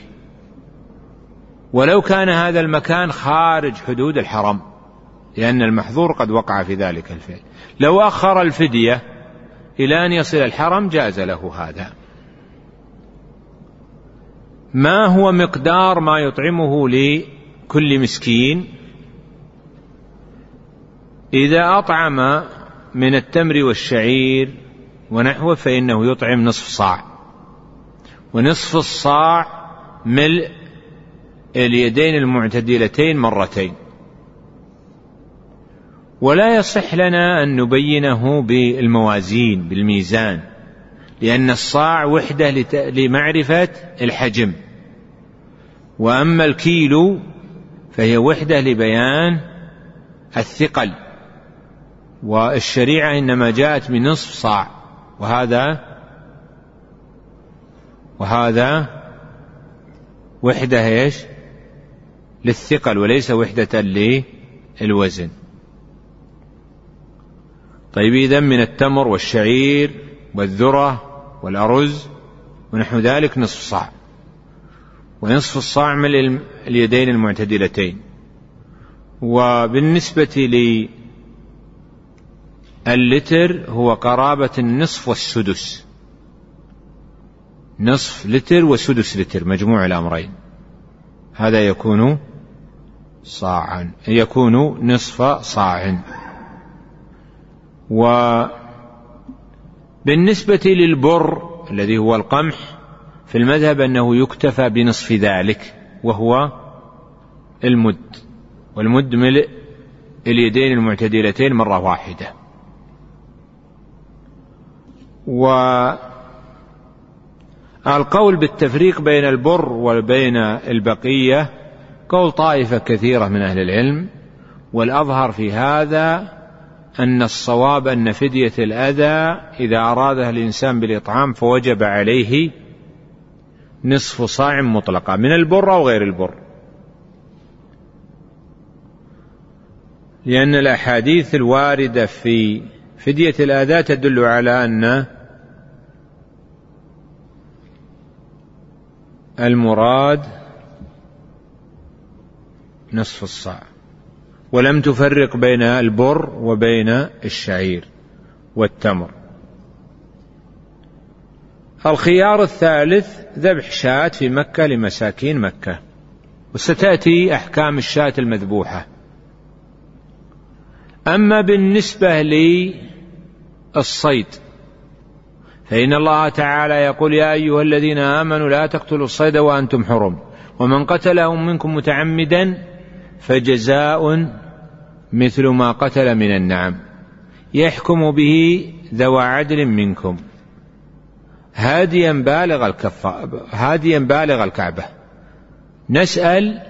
ولو كان هذا المكان خارج حدود الحرم لأن المحظور قد وقع في ذلك الفعل. لو أخر الفدية إلى أن يصل الحرم جاز له هذا. ما هو مقدار ما يطعمه لكل مسكين؟ إذا أطعم من التمر والشعير ونحوه فإنه يطعم نصف صاع. ونصف الصاع ملء اليدين المعتدلتين مرتين. ولا يصح لنا أن نبينه بالموازين بالميزان لأن الصاع وحدة لمعرفة الحجم. وأما الكيلو فهي وحدة لبيان الثقل. والشريعة إنما جاءت بنصف صاع وهذا وهذا وحدة إيش؟ للثقل وليس وحدة للوزن. طيب إذا من التمر والشعير والذرة والأرز ونحو ذلك نصف صاع ونصف الصاع من اليدين المعتدلتين وبالنسبة للتر هو قرابة النصف والسدس نصف لتر وسدس لتر مجموع الأمرين. هذا يكون صاعا يكون نصف صاع. وبالنسبة للبر الذي هو القمح في المذهب أنه يكتفى بنصف ذلك وهو المد. والمد ملء اليدين المعتدلتين مرة واحدة. والقول بالتفريق بين البر وبين البقية قول طائفة كثيرة من أهل العلم والأظهر في هذا أن الصواب أن فدية الأذى إذا أرادها الإنسان بالإطعام فوجب عليه نصف صاع مطلقة من البر أو غير البر. لأن الأحاديث الواردة في فدية الأذى تدل على أن المراد نصف الصاع. ولم تفرق بين البر وبين الشعير والتمر. الخيار الثالث ذبح شاة في مكة لمساكين مكة. وستأتي أحكام الشاة المذبوحة. أما بالنسبة للصيد فإن الله تعالى يقول يا أيها الذين آمنوا لا تقتلوا الصيد وأنتم حرم. ومن قتله منكم متعمدا فجزاء مثل ما قتل من النعم. يحكم به ذوى عدل منكم. هاديا بالغ الكفة هاديا بالغ الكعبة. نسأل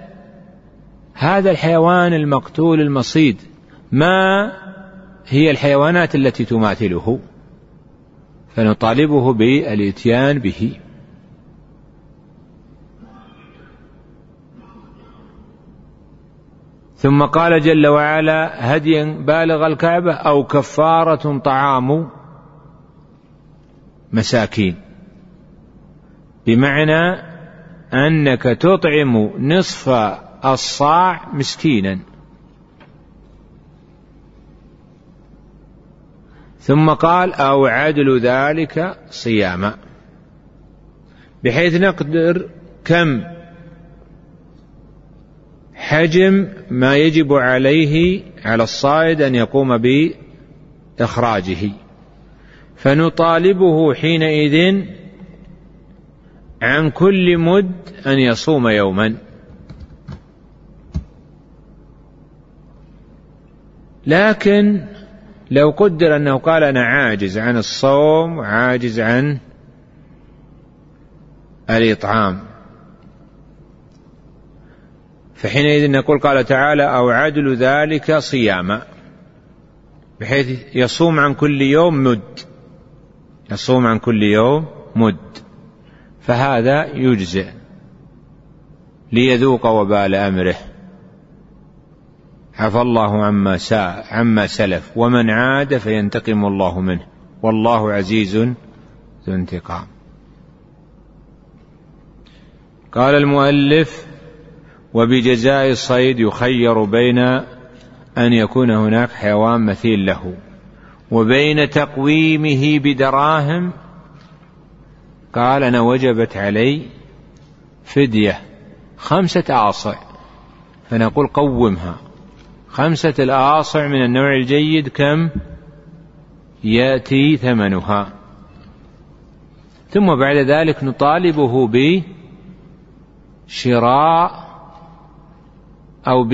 هذا الحيوان المقتول المصيد ما هي الحيوانات التي تماثله؟ فنطالبه بالإتيان به. ثم قال جل وعلا هديا بالغ الكعبة أو كفارة طعام مساكين. بمعنى أنك تطعم نصف الصاع مسكينا. ثم قال أو عدل ذلك صياما. بحيث نقدر كم حجم ما يجب عليه على الصائد أن يقوم بإخراجه. فنطالبه حينئذ عن كل مد أن يصوم يوما. لكن لو قدر أنه قال أنا عاجز عن الصوم وعاجز عن الإطعام. فحينئذ نقول قال تعالى أو عدل ذلك صياما. بحيث يصوم عن كل يوم مد. يصوم عن كل يوم مد. فهذا يجزئ ليذوق وبال أمره. عفى الله عما ساء عما سلف. ومن عاد فينتقم الله منه. والله عزيز ذو انتقام. قال المؤلف وبجزاء الصيد يخير بين أن يكون هناك حيوان مثيل له. وبين تقويمه بدراهم قال أنا وجبت علي فدية خمسة آصع فنقول قومها. خمسة الآصع من النوع الجيد كم؟ يأتي ثمنها. ثم بعد ذلك نطالبه بشراء أو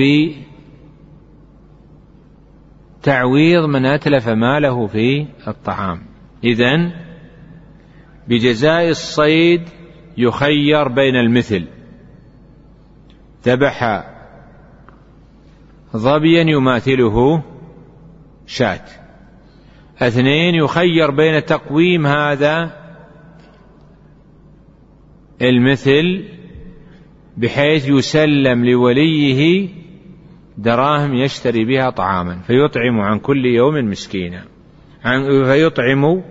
بتعويض من أتلف ماله في الطعام. إذن بجزاء الصيد يخير بين المثل. ذبح ظبيا يماثله شاة. اثنين يخير بين تقويم هذا المثل بحيث يسلم لوليه دراهم يشتري بها طعاما فيطعم عن كل يوم مسكينا. فيطعم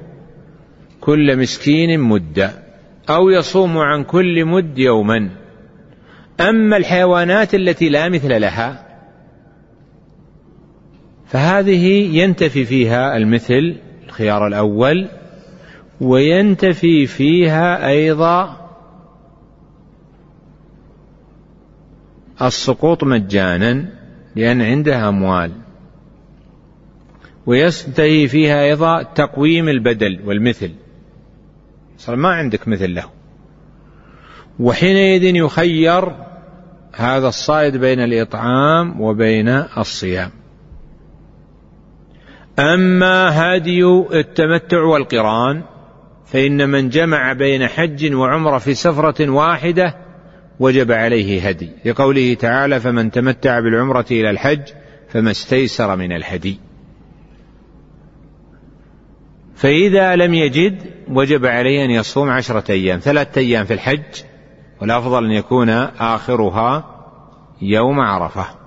كل مسكين مدة أو يصوم عن كل مد يوما. أما الحيوانات التي لا مثل لها فهذه ينتفي فيها المثل الخيار الأول وينتفي فيها أيضا السقوط مجانا لأن عنده أموال. ويستهي فيها أيضا تقويم البدل والمثل. صار ما عندك مثل له. وحينئذ يخير هذا الصائد بين الإطعام وبين الصيام. أما هدي التمتع والقران فإن من جمع بين حج وعمرة في سفرة واحدة وجب عليه هدي. لقوله تعالى فمن تمتع بالعمرة إلى الحج فما استيسر من الهدي. فإذا لم يجد وجب عليه أن يصوم عشرة أيام ثلاثة أيام في الحج والأفضل أن يكون آخرها يوم عرفة.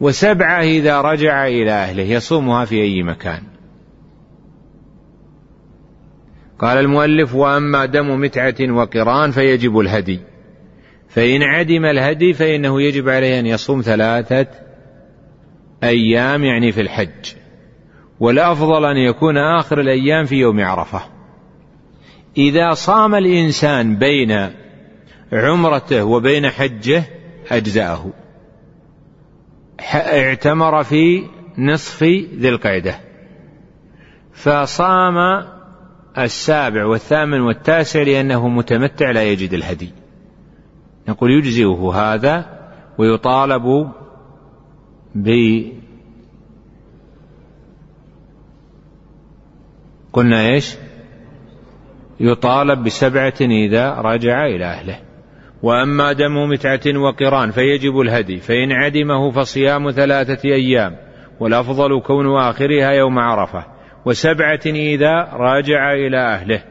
وسبعة إذا رجع إلى أهله يصومها في أي مكان. قال المؤلف وأما دم متعة وقران فيجب الهدي. فإن عدم الهدي فإنه يجب عليه أن يصوم ثلاثة أيام يعني في الحج. والأفضل أن يكون آخر الأيام في يوم عرفة. إذا صام الإنسان بين عمرته وبين حجه أجزأه. اعتمر في نصف ذي القعدة. فصام السابع والثامن والتاسع لأنه متمتع لا يجد الهدي. نقول يجزئه هذا ويطالب ب قلنا إيش؟ يطالب بسبعة إذا رجع إلى أهله. وأما دم متعة وقران فيجب الهدي فإن عدمه فصيام ثلاثة أيام والأفضل كون آخرها يوم عرفة وسبعة إذا راجع إلى أهله.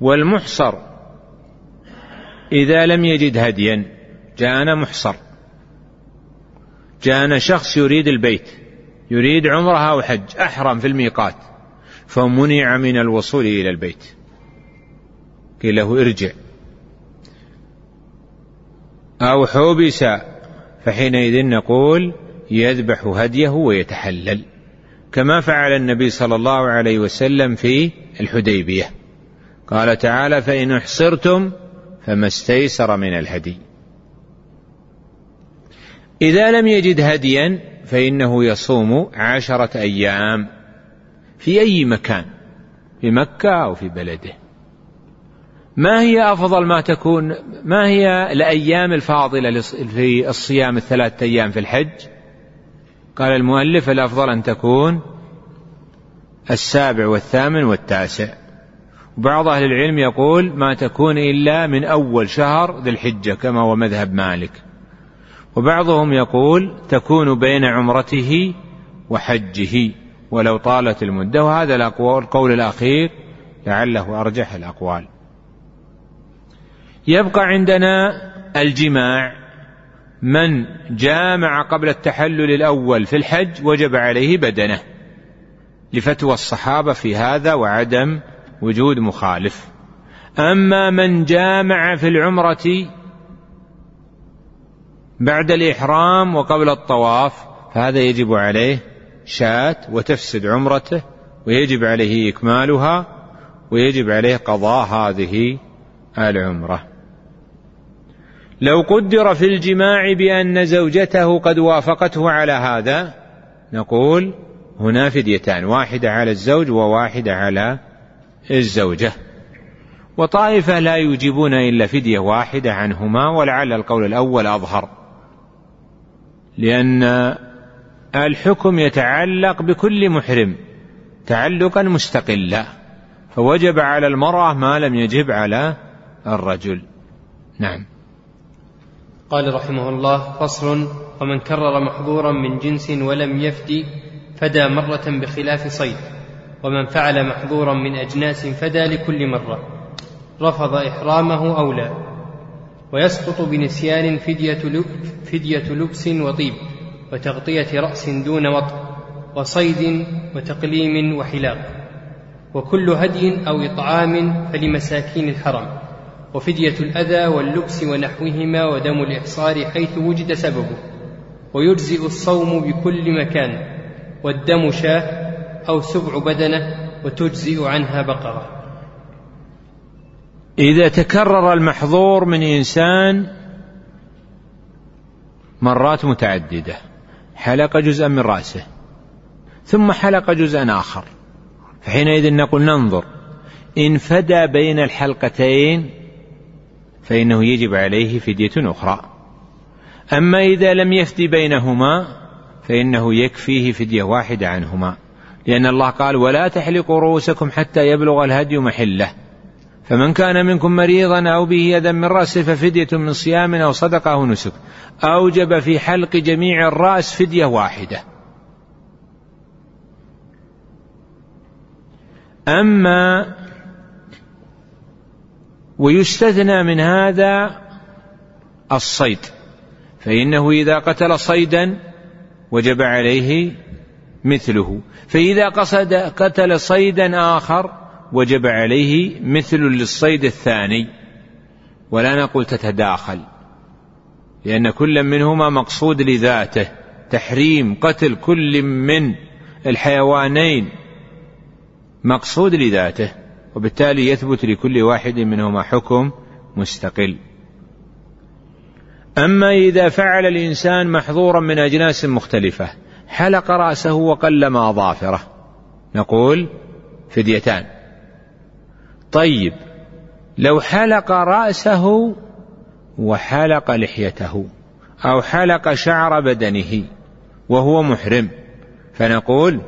والمحصر إذا لم يجد هديا جاءنا محصر. جاءنا شخص يريد البيت يريد عمره أو حج أحرم في الميقات فمنع من الوصول إلى البيت. قيل له ارجع. أو حبس فحينئذ نقول يذبح هديه ويتحلل. كما فعل النبي صلى الله عليه وسلم في الحديبية. قال تعالى فإن أحصرتم فما استيسر من الهدي. إذا لم يجد هديا فإنه يصوم عشرة أيام في أي مكان في مكة أو في بلده. ما هي أفضل ما تكون؟ ما هي الأيام الفاضلة في الصيام الثلاثة أيام في الحج؟ قال المؤلف الأفضل أن تكون السابع والثامن والتاسع. وبعض أهل العلم يقول ما تكون إلا من أول شهر ذي الحجة كما هو مذهب مالك. وبعضهم يقول تكون بين عمرته وحجه ولو طالت المدة. وهذا القول الأخير لعله أرجح الأقوال. يبقى عندنا الجماع. من جامع قبل التحلل الأول في الحج وجب عليه بدنه. لفتوى الصحابة في هذا وعدم وجود مخالف. أما من جامع في العمرة بعد الإحرام وقبل الطواف فهذا يجب عليه شاة وتفسد عمرته ويجب عليه إكمالها ويجب عليه قضاء هذه العمرة. لو قدر في الجماع بأن زوجته قد وافقته على هذا نقول هنا فديتان واحدة على الزوج وواحدة على الزوجة. وطائفة لا يجيبون إلا فدية واحدة عنهما ولعل القول الأول أظهر. لأن الحكم يتعلق بكل محرم تعلقا مستقلا فوجب على المرأة ما لم يجب على الرجل. نعم. قال رحمه الله فصل ومن كرر محظورا من جنس ولم يفدي فدى مرة بخلاف صيد. ومن فعل محظورا من أجناس فدى لكل مرة. رفض إحرامه أو لا. ويسقط بنسيان فدية, فدية لبس وطيب وتغطية رأس دون وطء وصيد وتقليم وحلاق. وكل هدي أو إطعام فلمساكين الحرم. وفدية الأذى واللبس ونحوهما ودم الإحصار حيث وجد سببه ويجزئ الصوم بكل مكان والدم شاة أو سبع بدنة وتجزئ عنها بقرة. إذا تكرر المحظور من إنسان مرات متعددة حلق جزءا من رأسه ثم حلق جزءا آخر فحينئذ نقول ننظر إن فدى بين الحلقتين فإنه يجب عليه فدية أخرى. أما إذا لم يفدي بينهما فإنه يكفيه فدية واحدة عنهما. لأن الله قال ولا تحلقوا رؤوسكم حتى يبلغ الهدي محله. فمن كان منكم مريضا أو به أذى من رأسه ففدية من صيام أو صدقة أو نسك. أوجب في حلق جميع الرأس فدية واحدة. أما ويستثنى من هذا الصيد. فإنه إذا قتل صيدا وجب عليه مثله. فإذا قصد قتل صيدا آخر وجب عليه مثل للصيد الثاني. ولا نقول تتداخل لأن كل منهما مقصود لذاته. تحريم قتل كل من الحيوانين مقصود لذاته. وبالتالي يثبت لكل واحد منهما حكم مستقل. أما إذا فعل الإنسان محظورا من أجناس مختلفة حلق رأسه وقلم أظافره نقول فديتان. طيب لو حلق رأسه وحلق لحيته أو حلق شعر بدنه وهو محرم فنقول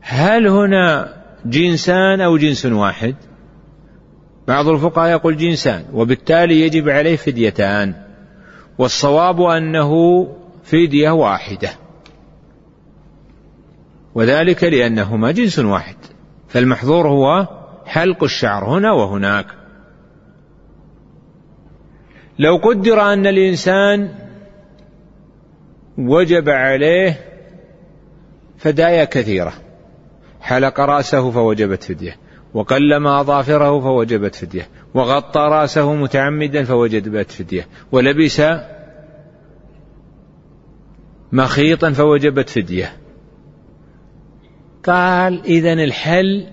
هل هنا جنسان أو جنس واحد؟ بعض الفقهاء يقول جنسان وبالتالي يجب عليه فديتان والصواب أنه فدية واحدة. وذلك لأنهما جنس واحد فالمحظور هو حلق الشعر هنا وهناك. لو قدر أن الإنسان وجب عليه فدايا كثيرة. حلق رأسه فوجبت فدية. وقلم أظافره فوجبت فدية. وغطى رأسه متعمدا فوجبت فدية. ولبس مخيطا فوجبت فدية. قال إذا الحل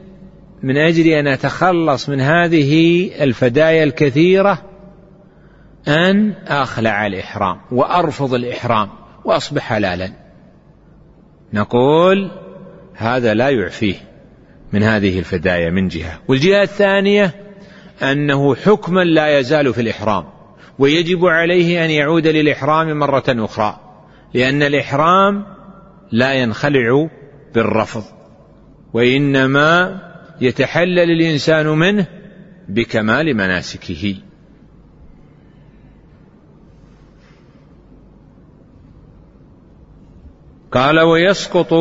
من أجل أن أتخلص من هذه الفدايا الكثيرة أن أخلع الإحرام وأرفض الإحرام وأصبح حلالا. نقول هذا لا يعفيه من هذه الفدايا من جهة. والجهة الثانية أنه حكما لا يزال في الإحرام ويجب عليه أن يعود للإحرام مرة أخرى لأن الإحرام لا ينخلع بالرفض وإنما يتحلل الإنسان منه بكمال مناسكه. قال ويسقط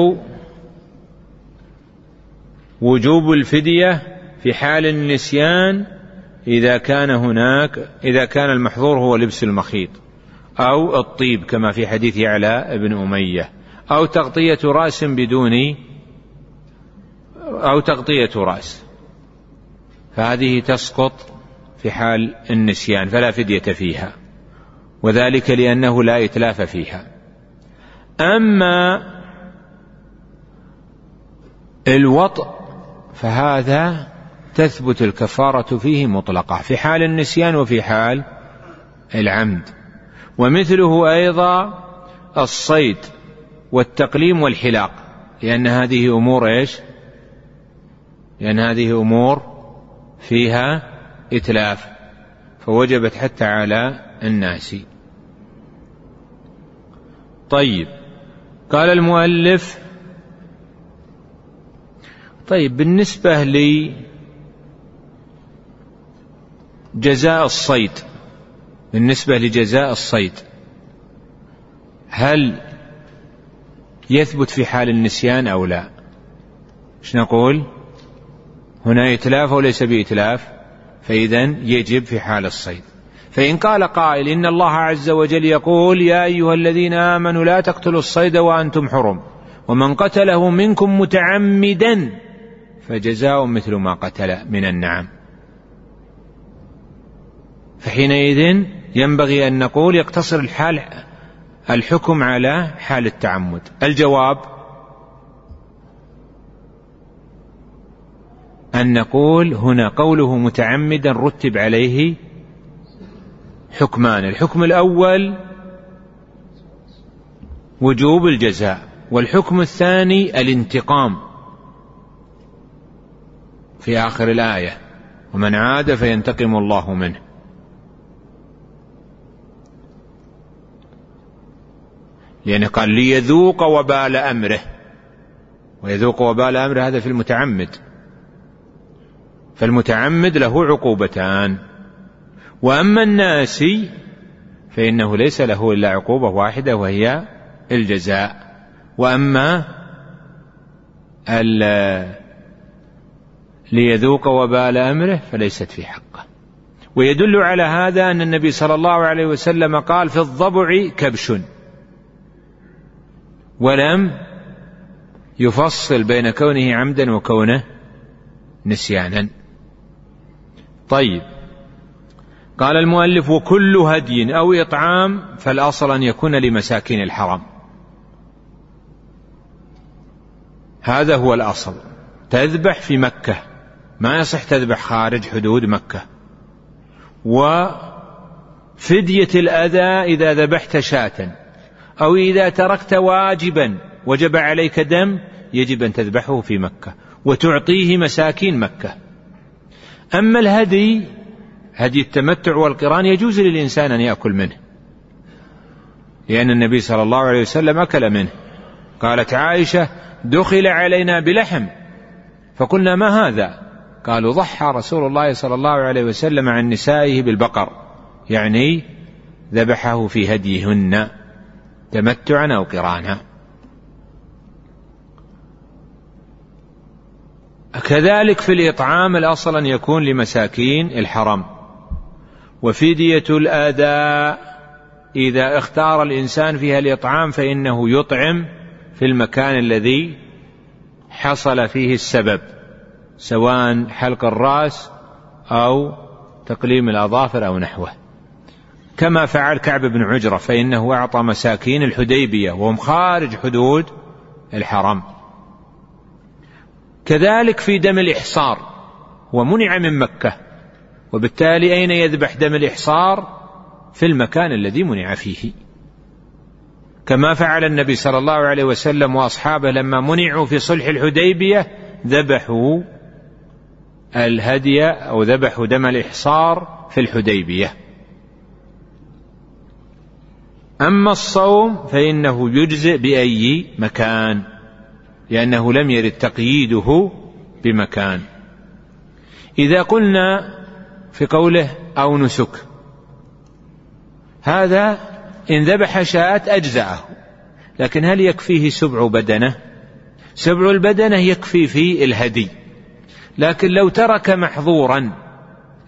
وجوب الفدية في حال النسيان إذا كان هناك إذا كان المحظور هو لبس المخيط أو الطيب كما في حديث يعلى بن أمية أو تغطية رأس بدون أو تغطية رأس. فهذه تسقط في حال النسيان فلا فدية فيها وذلك لأنه لا إتلاف فيها. أما الوطء فهذا تثبت الكفارة فيه مطلقة في حال النسيان وفي حال العمد. ومثله أيضا الصيد والتقليم والحلاق لأن هذه أمور إيش؟ لأن هذه أمور فيها إتلاف فوجبت حتى على الناس. طيب قال المؤلف طيب بالنسبة لجزاء الصيد بالنسبة لجزاء الصيد هل يثبت في حال النسيان أو لا؟ إيش نقول؟ هنا إتلاف وليس بإتلاف؟ فإذا يجب في حال الصيد. فإن قال قائل إن الله عز وجل يقول يا أيها الذين آمنوا لا تقتلوا الصيد وأنتم حرم ومن قتله منكم متعمدا فجزاء مثل ما قتل من النعم. فحينئذ ينبغي أن نقول يقتصر الحال الحكم على حال التعمد. الجواب أن نقول هنا قوله متعمدا رتب عليه حكمان. الحكم الأول وجوب الجزاء والحكم الثاني الانتقام. في آخر الآية. ومن عاد فينتقم الله منه. لأنه قال ليذوق وبال أمره. ويذوق وبال أمره هذا في المتعمد. فالمتعمد له عقوبتان. وأما الناسي فإنه ليس له إلا عقوبة واحدة وهي الجزاء. وأما ليذوق وبال أمره فليست في حقه. ويدل على هذا أن النبي صلى الله عليه وسلم قال في الضبع كبش. ولم يفصل بين كونه عمدا وكونه نسيانا. طيب. قال المؤلف وكل هدي أو إطعام فالأصل أن يكون لمساكين الحرم هذا هو الأصل. تذبح في مكة. ما يصح تذبح خارج حدود مكة. وفدية الأذى إذا ذبحت شاة أو إذا تركت واجبا وجب عليك دم يجب أن تذبحه في مكة وتعطيه مساكين مكة. أما الهدي هدي التمتع والقران يجوز للإنسان أن يأكل منه لأن النبي صلى الله عليه وسلم أكل منه. قالت عائشة دخل علينا بلحم. فقلنا ما هذا؟ قالوا ضحى رسول الله صلى الله عليه وسلم عن نسائه بالبقر يعني ذبحه في هديهن تمتعا أو قرانا. كذلك في الإطعام الأصل أن يكون لمساكين الحرم. وفدية الأداء إذا اختار الإنسان فيها الإطعام فإنه يطعم في المكان الذي حصل فيه السبب. سواء حلق الرأس أو تقليم الأظافر أو نحوه. كما فعل كعب بن عجرة فإنه أعطى مساكين الحديبية وهم خارج حدود الحرم. كذلك في دم الإحصار ومنع من مكة. وبالتالي أين يذبح دم الإحصار؟ في المكان الذي منع فيه. كما فعل النبي صلى الله عليه وسلم وأصحابه لما منعوا في صلح الحديبية ذبحوا الهدي أو ذبحوا دم الإحصار في الحديبية. أما الصوم فإنه يجزئ بأي مكان لأنه لم يرد تقييده بمكان. إذا قلنا في قوله أو نسك هذا إن ذبح شاة أجزأه لكن هل يكفيه سبع بدنة؟ سبع البدنة يكفي في الهدي. لكن لو ترك محظورا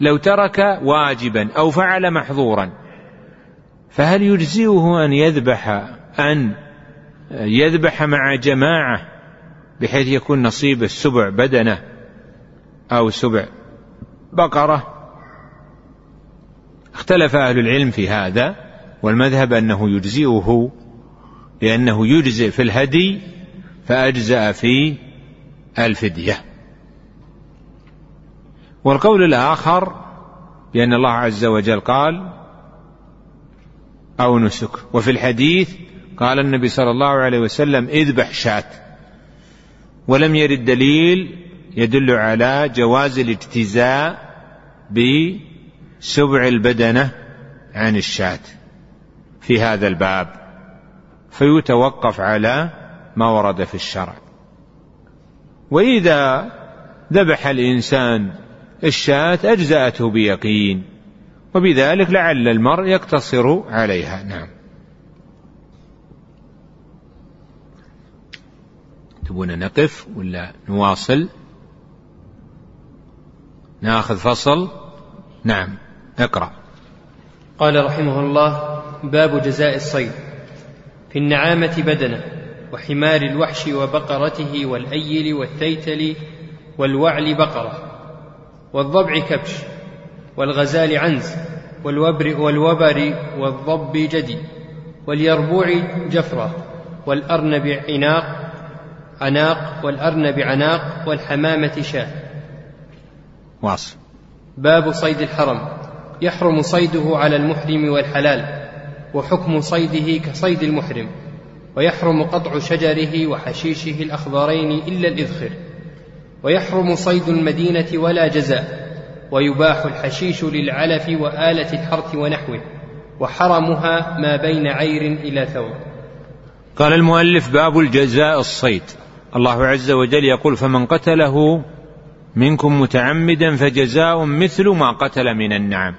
لو ترك واجبا أو فعل محظورا فهل يجزئه أن يذبح أن يذبح مع جماعة بحيث يكون نصيب السبع بدنة أو سبع بقرة؟ اختلف أهل العلم في هذا والمذهب أنه يجزئه لأنه يجزئ في الهدي فأجزأ في الفدية. والقول الآخر بأن الله عز وجل قال أو نسك. وفي الحديث قال النبي صلى الله عليه وسلم اذبح شاة. ولم يرد دليل يدل على جواز الاجتزاء بسبع البدنة عن الشاة. في هذا الباب فيتوقف على ما ورد في الشرع. وإذا ذبح الإنسان الشاة أجزأته بيقين وبذلك لعل المرء يقتصر عليها. نعم. تبون نقف ولا نواصل؟ ناخذ فصل؟ نعم اقرأ قال رحمه الله باب جزاء الصيد في النعامة بدنة وحمار الوحش وبقرته والأيل والتيتل والوعل بقرة. والضبع كبش والغزال عنز والوبر, والوبر والضب جدي واليربوع جفرة والأرنب عناق عناق والأرنب عناق والحمامة شاة. واصل. باب صيد الحرم. يحرم صيده على المحرم والحلال وحكم صيده كصيد المحرم ويحرم قطع شجره وحشيشه الأخضرين إلا الإذخر. ويحرم صيد المدينة ولا جزاء ويباح الحشيش للعلف وآلة الحرث ونحوه وحرمها ما بين عير إلى ثور. قال المؤلف باب الجزاء الصيد. الله عز وجل يقول فمن قتله منكم متعمدا فجزاء مثل ما قتل من النعم.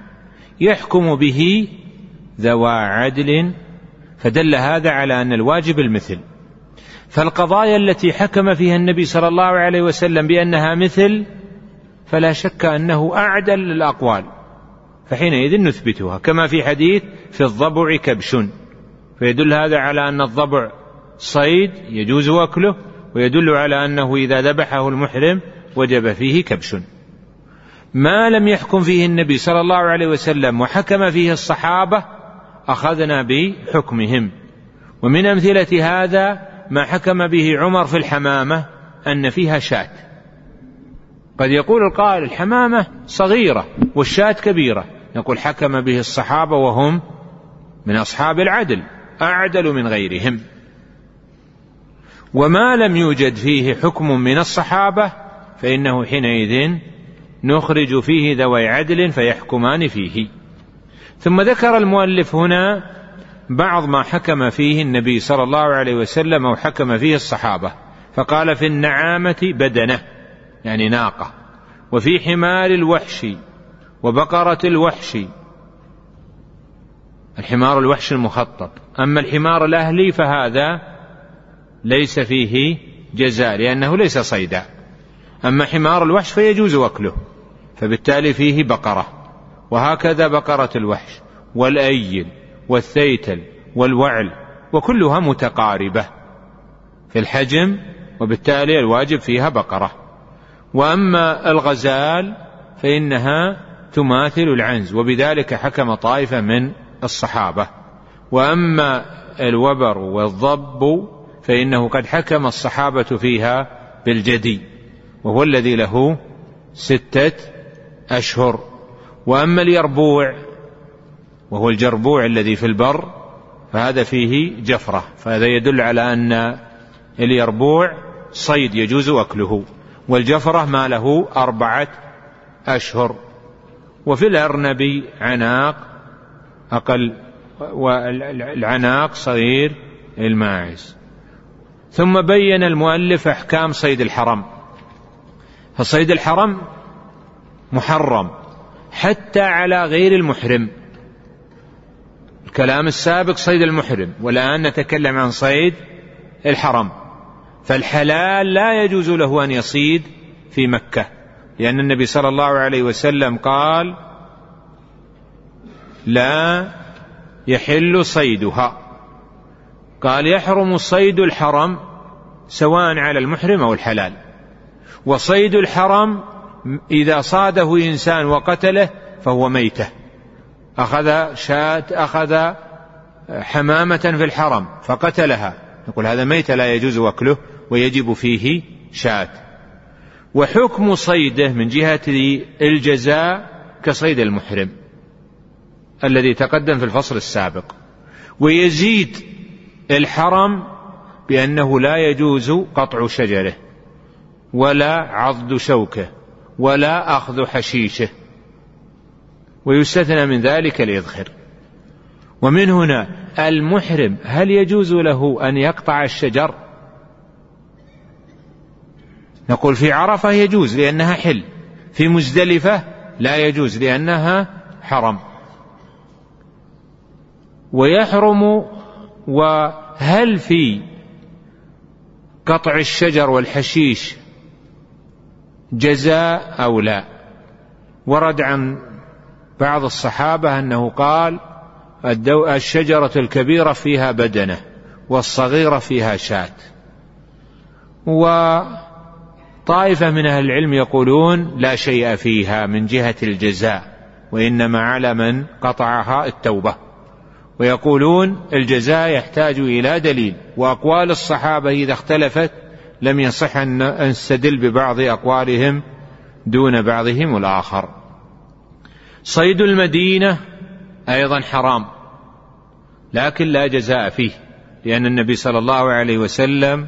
يحكم به ذوى عدل فدل هذا على أن الواجب المثل. فالقضايا التي حكم فيها النبي صلى الله عليه وسلم بأنها مثل فلا شك أنه أعدل الاقوال فحينئذ نثبتها كما في حديث في الضبع كبش. فيدل هذا على أن الضبع صيد يجوز اكله ويدل على أنه إذا ذبحه المحرم وجب فيه كبش. ما لم يحكم فيه النبي صلى الله عليه وسلم وحكم فيه الصحابة أخذنا بحكمهم. ومن أمثلة هذا ما حكم به عمر في الحمامة أن فيها شاة. قد يقول القائل الحمامة صغيرة والشاة كبيرة. نقول حكم به الصحابة وهم من أصحاب العدل أعدل من غيرهم. وما لم يوجد فيه حكم من الصحابة فإنه حينئذ نخرج فيه ذوي عدل فيحكمان فيه. ثم ذكر المؤلف هنا بعض ما حكم فيه النبي صلى الله عليه وسلم أو حكم فيه الصحابة. فقال في النعامة بدنة يعني ناقة. وفي حمار الوحش وبقرة الوحش. الحمار الوحش المخطط. أما الحمار الأهلي فهذا ليس فيه جزاء لأنه ليس صيدا. أما حمار الوحش فيجوز أكله فبالتالي فيه بقرة. وهكذا بقرة الوحش. والأيل. والثيتل والوعل وكلها متقاربة في الحجم وبالتالي الواجب فيها بقرة. وأما الغزال فإنها تماثل العنز وبذلك حكم طائفة من الصحابة. وأما الوبر والضب فإنه قد حكم الصحابة فيها بالجدي وهو الذي له ستة أشهر. وأما اليربوع وهو الجربوع الذي في البر فهذا فيه جفرة فهذا يدل على أن اليربوع صيد يجوز أكله والجفرة ما له أربعة أشهر. وفي الأرنب عناق أقل والعناق صغير الماعز. ثم بين المؤلف أحكام صيد الحرم. فصيد الحرم محرم حتى على غير المحرم. الكلام السابق صيد المحرم والآن نتكلم عن صيد الحرم. فالحلال لا يجوز له أن يصيد في مكة لأن النبي صلى الله عليه وسلم قال لا يحل صيدها قال يحرم صيد الحرم سواء على المحرم أو الحلال وصيد الحرم إذا صاده إنسان وقتله فهو ميتة. أخذ شاة أخذ حمامة في الحرم فقتلها. نقول هذا ميت لا يجوز أكله ويجب فيه شاة. وحكم صيده من جهة الجزاء كصيد المحرم الذي تقدم في الفصل السابق. ويزيد الحرم بأنه لا يجوز قطع شجره ولا عضد شوكه ولا أخذ حشيشه. ويستثنى من ذلك الإذخر ومن هنا المحرم هل يجوز له أن يقطع الشجر؟ نقول في عرفة يجوز لأنها حل في مزدلفة لا يجوز لأنها حرم. ويحرم وهل في قطع الشجر والحشيش جزاء أو لا؟ ورد عن بعض الصحابة أنه قال الشجرة الكبيرة فيها بدنة والصغيرة فيها شاة. وطائفة من أهل العلم يقولون لا شيء فيها من جهة الجزاء وإنما على من قطعها التوبة. ويقولون الجزاء يحتاج إلى دليل وأقوال الصحابة إذا اختلفت لم يصح أن نستدل ببعض أقوالهم دون بعضهم الآخر. صيد المدينة أيضا حرام لكن لا جزاء فيه لأن النبي صلى الله عليه وسلم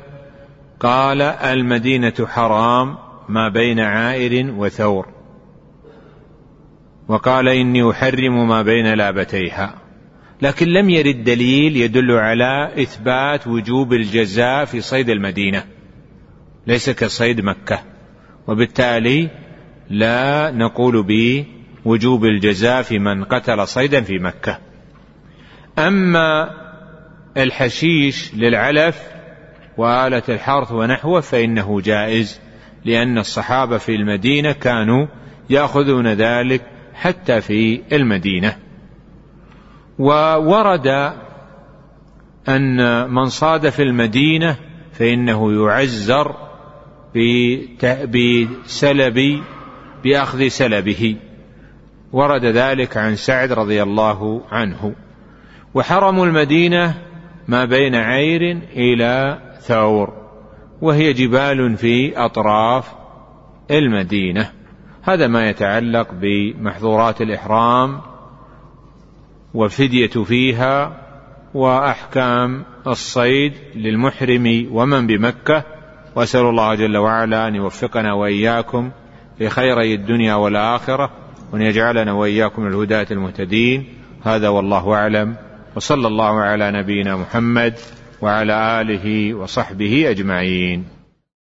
قال المدينة حرام ما بين عائر وثور وقال إني أحرم ما بين لابتيها لكن لم يرد دليل يدل على إثبات وجوب الجزاء في صيد المدينة ليس كصيد مكة وبالتالي لا نقول بوجوب الجزاء في من قتل صيدا في مكة. أما الحشيش للعلف وآلة الحرث ونحوه فإنه جائز لأن الصحابة في المدينة كانوا يأخذون ذلك حتى في المدينة. وورد أن من صاد في المدينة فإنه يعزر بسلب بأخذ سلبه. ورد ذلك عن سعد رضي الله عنه. وحرم المدينة ما بين عير إلى ثور وهي جبال في أطراف المدينة. هذا ما يتعلق بمحظورات الإحرام والفدية فيها وأحكام الصيد للمحرم ومن بمكة. وأسأل الله جل وعلا أن يوفقنا وإياكم لخيري الدنيا والآخرة. وأن يجعلنا وإياكم الهداة المهتدين. هذا والله أعلم. وصلى الله على نبينا محمد وعلى آله وصحبه أجمعين.